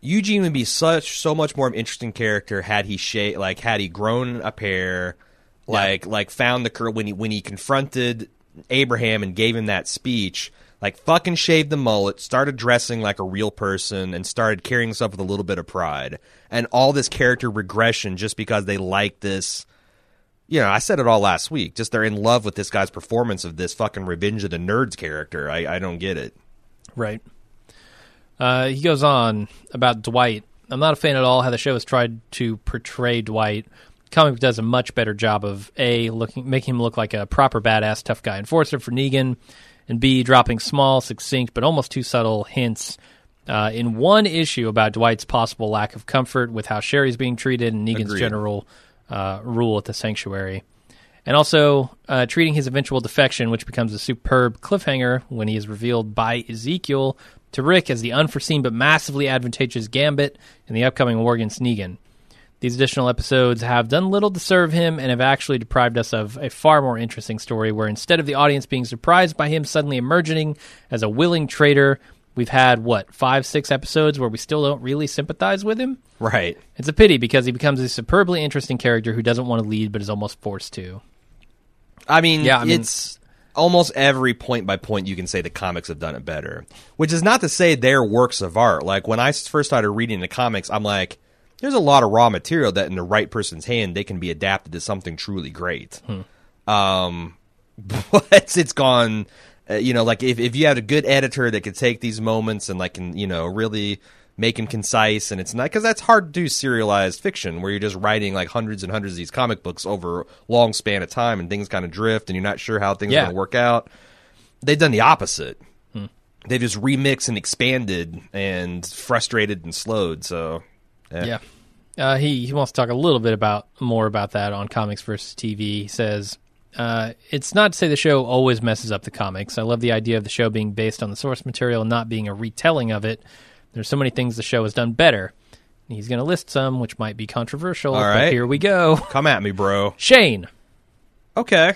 Eugene would be such so much more of an interesting character had he sha- like had he grown a pair, like like found the cur when he when he confronted Abraham and gave him that speech. Like fucking shaved the mullet, started dressing like a real person, and started carrying himself with a little bit of pride, and all this character regression just because they like this you know, I said it all last week. Just they're in love with this guy's performance of this fucking Revenge of the Nerds character. I, I don't get it. Right. Uh, he goes on about Dwight. I'm not a fan at all how the show has tried to portray Dwight. Comic does a much better job of a looking making him look like a proper badass tough guy enforcer for Negan, and b dropping small, succinct, but almost too subtle hints uh, in one issue about Dwight's possible lack of comfort with how Sherry's being treated and Negan's Agreed. general uh, rule at the sanctuary and also uh, treating his eventual defection, which becomes a superb cliffhanger when he is revealed by Ezekiel to Rick as the unforeseen but massively advantageous gambit in the upcoming war against Negan. These additional episodes have done little to serve him and have actually deprived us of a far more interesting story where instead of the audience being surprised by him suddenly emerging as a willing traitor, we've had, what, five, six episodes where we still don't really sympathize with him? Right. It's a pity because he becomes a superbly interesting character who doesn't want to lead but is almost forced to. I mean, Yeah, I mean- it's almost every point by point you can say the comics have done it better. Which is not to say they're works of art. Like when I first started reading the comics, I'm like, there's a lot of raw material that in the right person's hand they can be adapted to something truly great. Um, but it's gone. Uh, you know, like if if you had a good editor that could take these moments and like can you know really make them concise and it's not because that's hard to do serialized fiction where you're just writing like hundreds and hundreds of these comic books over a long span of time and things kind of drift and you're not sure how things Yeah. are going to work out. They've done the opposite. They've just remixed and expanded and frustrated and slowed. So eh. Yeah. Uh, he, he wants to talk a little bit about more about that on Comics versus TV. He says, uh, it's not to say the show always messes up the comics. I love the idea of the show being based on the source material and not being a retelling of it. There's so many things the show has done better. He's going to list some, which might be controversial. All but here we go. come at me, bro. Shane. Okay.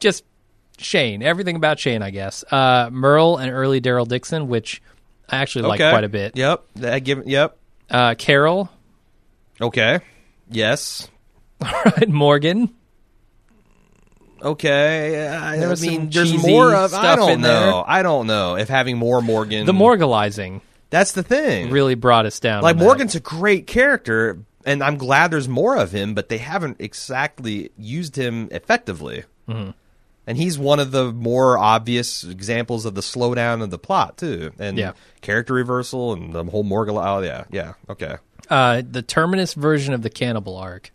Just Shane. Everything about Shane, I guess. Uh, Merle and early Daryl Dixon, which I actually like quite a bit. Yep. That give. Yep. Uh, Carol. Okay. Yes. All right. Morgan. Okay, I, There I mean, there's more of. I don't in know. there. I don't know if having more Morgan. The Morgalizing That's the thing. really brought us down. like on that. Morgan's a great character, and I'm glad there's more of him. But they haven't exactly used him effectively. Mm-hmm. And he's one of the more obvious examples of the slowdown of the plot too, and Yeah. character reversal and the whole Morgan. Oh yeah, yeah, okay. Uh, the Terminus version of the Cannibal arc.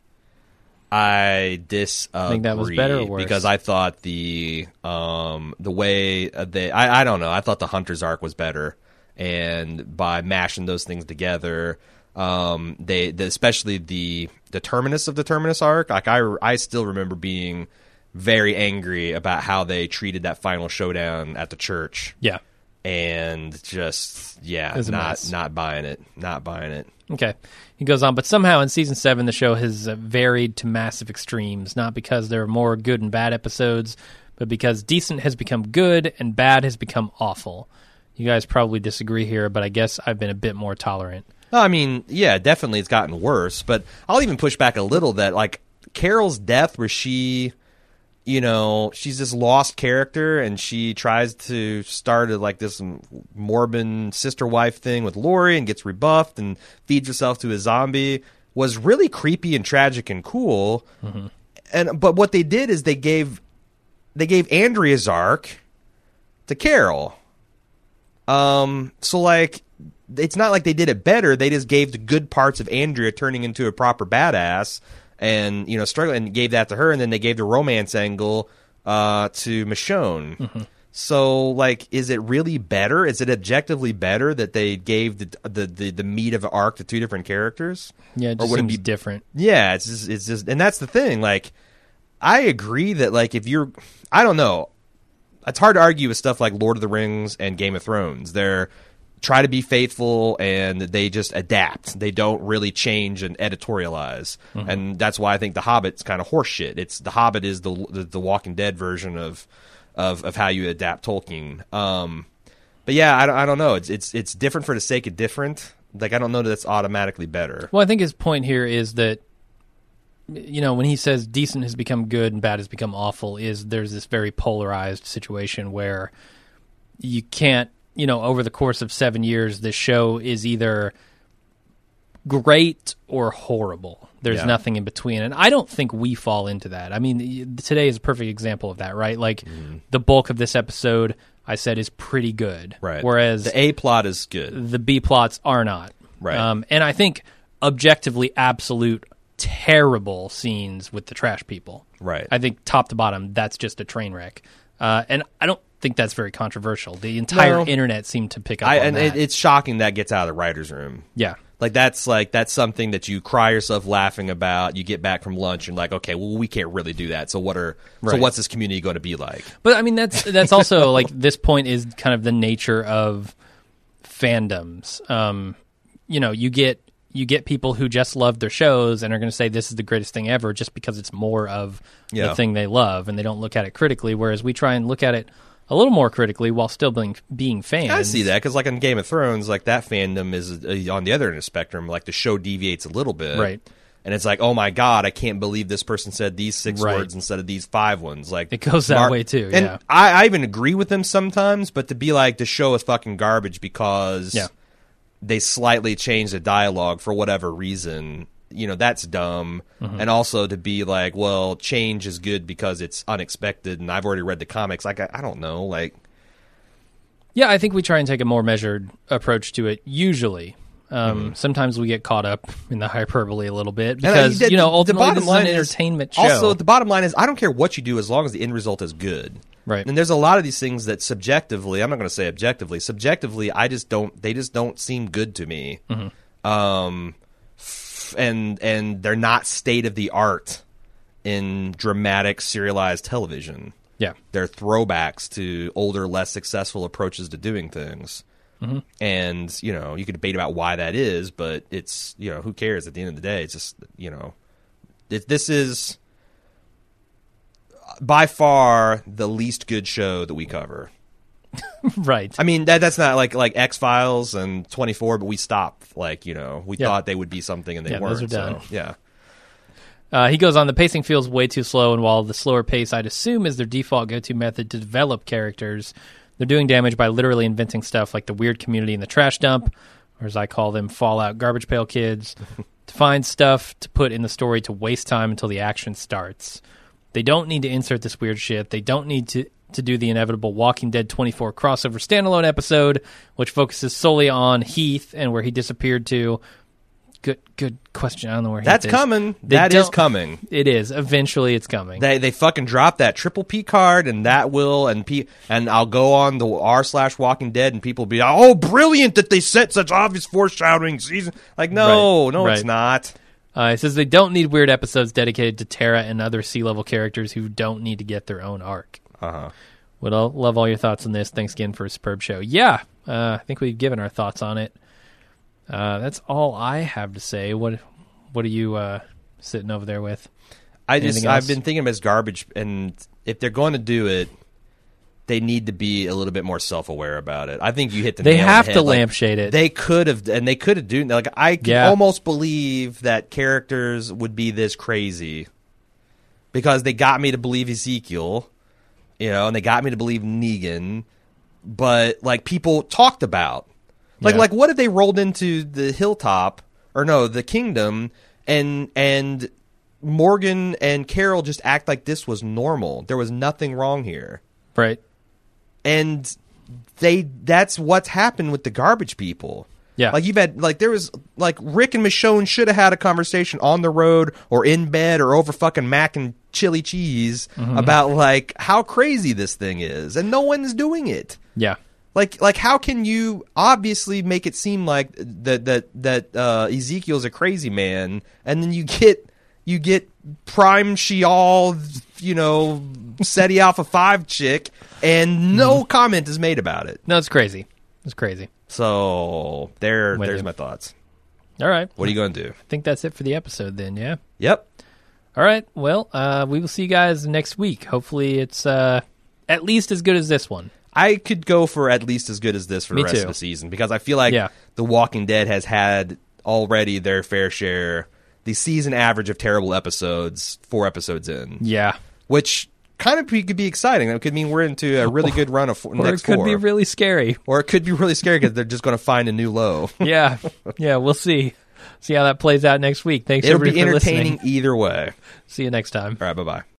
I disagree. Think that was better or worse? because I thought the um the way uh, they I I don't know I thought the Hunter's arc was better, and by mashing those things together, um they the, especially the the terminus of the terminus arc like I I still remember being very angry about how they treated that final showdown at the church Yeah. and just yeah not mess. not buying it not buying it Okay. He goes on, but somehow in season seven, the show has uh, varied to massive extremes, not because there are more good and bad episodes, but because decent has become good and bad has become awful. You guys probably disagree here, but I guess I've been a bit more tolerant. I mean, yeah, definitely it's gotten worse, but I'll even push back a little that like Carol's death where she you know, she's this lost character, and she tries to start a, like this morbid sister wife thing with Lori, and gets rebuffed and feeds herself to a zombie. Was really creepy and tragic and cool. And but what they did is they gave they gave Andrea's arc to Carol. Um, so like it's not like they did it better. They just gave the good parts of Andrea turning into a proper badass and you know struggling and gave that to her and then they gave the romance angle uh, to Michonne. So like is it really better? Is it objectively better that they gave the the the, the meat of the arc to two different characters? Yeah, it Or just would it be- different. Yeah, it's just, it's just, and that's the thing. Like, I agree that like if you're, I don't know, it's hard to argue with stuff like Lord of the Rings and Game of Thrones. They're try to be faithful and they just adapt. They don't really change and editorialize, and that's why I think The Hobbit's kind of horseshit. It's The Hobbit is the the, the Walking Dead version of of of how you adapt Tolkien. Um, but yeah, I don't, I don't know. It's it's it's different for the sake of different. Like I don't know that it's automatically better. Well, I think his point here is that you know when he says decent has become good and bad has become awful is there's this very polarized situation where you can't you know over the course of 7 years this show is either great or horrible. There's Yeah. nothing in between and I don't think we fall into that. I mean today is a perfect example of that, right? Like Mm-hmm. the bulk of this episode I said is pretty good. Right. Whereas the A plot is good. the B plots are not. Right. Um, and I think objectively absolute terrible scenes with the trash people. Right. I think top to bottom, that's just a train wreck. Uh, and I don't think that's very controversial. The entire No. internet seemed to pick up I, on and that. it, it's shocking that gets out of the writers' room. yeah. Like that's like that's something that you cry yourself laughing about. You get back from lunch and like, okay, well, we can't really do that. So what are so what's this community going to be like? But I mean, that's that's also like this point is kind of the nature of fandoms. Um, you know, you get you get people who just love their shows and are going to say this is the greatest thing ever just because it's more of Yeah. the thing they love and they don't look at it critically. Whereas we try and look at it a little more critically while still being being fans. I see that because like on Game of Thrones, like that fandom is uh, on the other end of the spectrum. Like the show deviates a little bit, Right. And it's like, oh my god, I can't believe this person said these six Right. words instead of these five ones. Like It goes that way, too, And yeah. I, I even agree with them sometimes, but to be like the show is fucking garbage because Yeah. they slightly changed the dialogue for whatever reason, you know, that's dumb. Mm-hmm. And also to be like, well, change is good because it's unexpected, and I've already read the comics. Like, I, I don't know, like. Yeah, I think we try and take a more measured approach to it. Usually, um, sometimes we get caught up in the hyperbole a little bit Mm-hmm. Uh, because the- you know the bottom line is- entertainment show. Also, the bottom line is, I don't care what you do as long as the end result is good. Right. And there's a lot of these things that subjectively, I'm not going to say objectively, subjectively, I just don't. They just don't seem good to me. Mm-hmm. Um, f- and and they're not state of the art in dramatic serialized television. yeah, They're throwbacks to older, less successful approaches to doing things. Mm-hmm. And you know, you could debate about why that is, but it's you know, who cares? At the end of the day, it's just you know, it, this is by far the least good show that we cover. right. I mean, that that's not like like X Files and Twenty Four, but we stopped. Like you know, we Yeah. thought they would be something, and they Yeah, weren't. those are done. So, yeah, Uh, he goes on, the pacing feels way too slow, and while the slower pace I'd assume is their default go to method to develop characters, they're doing damage by literally inventing stuff like the weird community in the trash dump, or as I call them, Fallout garbage pail kids, to find stuff to put in the story to waste time until the action starts. They don't need to insert this weird shit. They don't need to to do the inevitable Walking Dead 24 crossover standalone episode, which focuses solely on Heath and where he disappeared to. Good, good question. I don't know where that's coming. They That is coming. It is. Eventually, it's coming. They they fucking drop that triple P card and that will and P and I'll go on the r slash Walking Dead and people be oh brilliant that they set such obvious foreshadowing season like no Right, no it's not Uh, it says they don't need weird episodes dedicated to Tara and other C level characters who don't need to get their own arc. uh huh Would all, love all your thoughts on this. Thanks again for a superb show. Yeah, uh, I think we've given our thoughts on it. Uh, that's all I have to say. What What are you uh, sitting over there with? I just Anything I've been thinking of as garbage and if they're going to do it they need to be a little bit more self aware about it I think you hit the They nail on the have head. to Like, lampshade it. They could have, and they could have do like I Yeah. almost believe that characters would be this crazy because they got me to believe Ezekiel, you know, and they got me to believe Negan, but like people talked about. Like Yeah. like what if they rolled into the hilltop or no, the kingdom and and Morgan and Carol just act like this was normal. There was nothing wrong here. Right. And they that's what's happened with the garbage people. Yeah. Like you've had like there was like Rick and Michonne should have had a conversation on the road or in bed or over fucking mac and chili cheese Mm-hmm. about like how crazy this thing is and no one's doing it. Yeah. Like like how can you obviously make it seem like that that that uh, Ezekiel's a crazy man and then you get you get prime Sheol you know Ceti Alpha 5 chick and no Mm-hmm. comment is made about it. No, it's crazy. It's crazy. So there With there's you. my thoughts. All right. What are you going to do? I think that's it for the episode then, yeah? Yep. All right. Well, uh, we will see you guys next week. Hopefully it's uh, at least as good as this one. I could go for at least as good as this for Me the rest too. of the season because I feel like Yeah. The Walking Dead has had already their fair share. The season average of terrible episodes, four episodes in, Yeah. which kind of be- could be exciting. That could mean we're into a really good run of four, Or next it could four, be really scary. or it could be really scary because they're just going to find a new low. yeah. Yeah, we'll see. See how that plays out next week. Thanks It'll be for entertaining listening. either way. See you next time. All right, bye bye.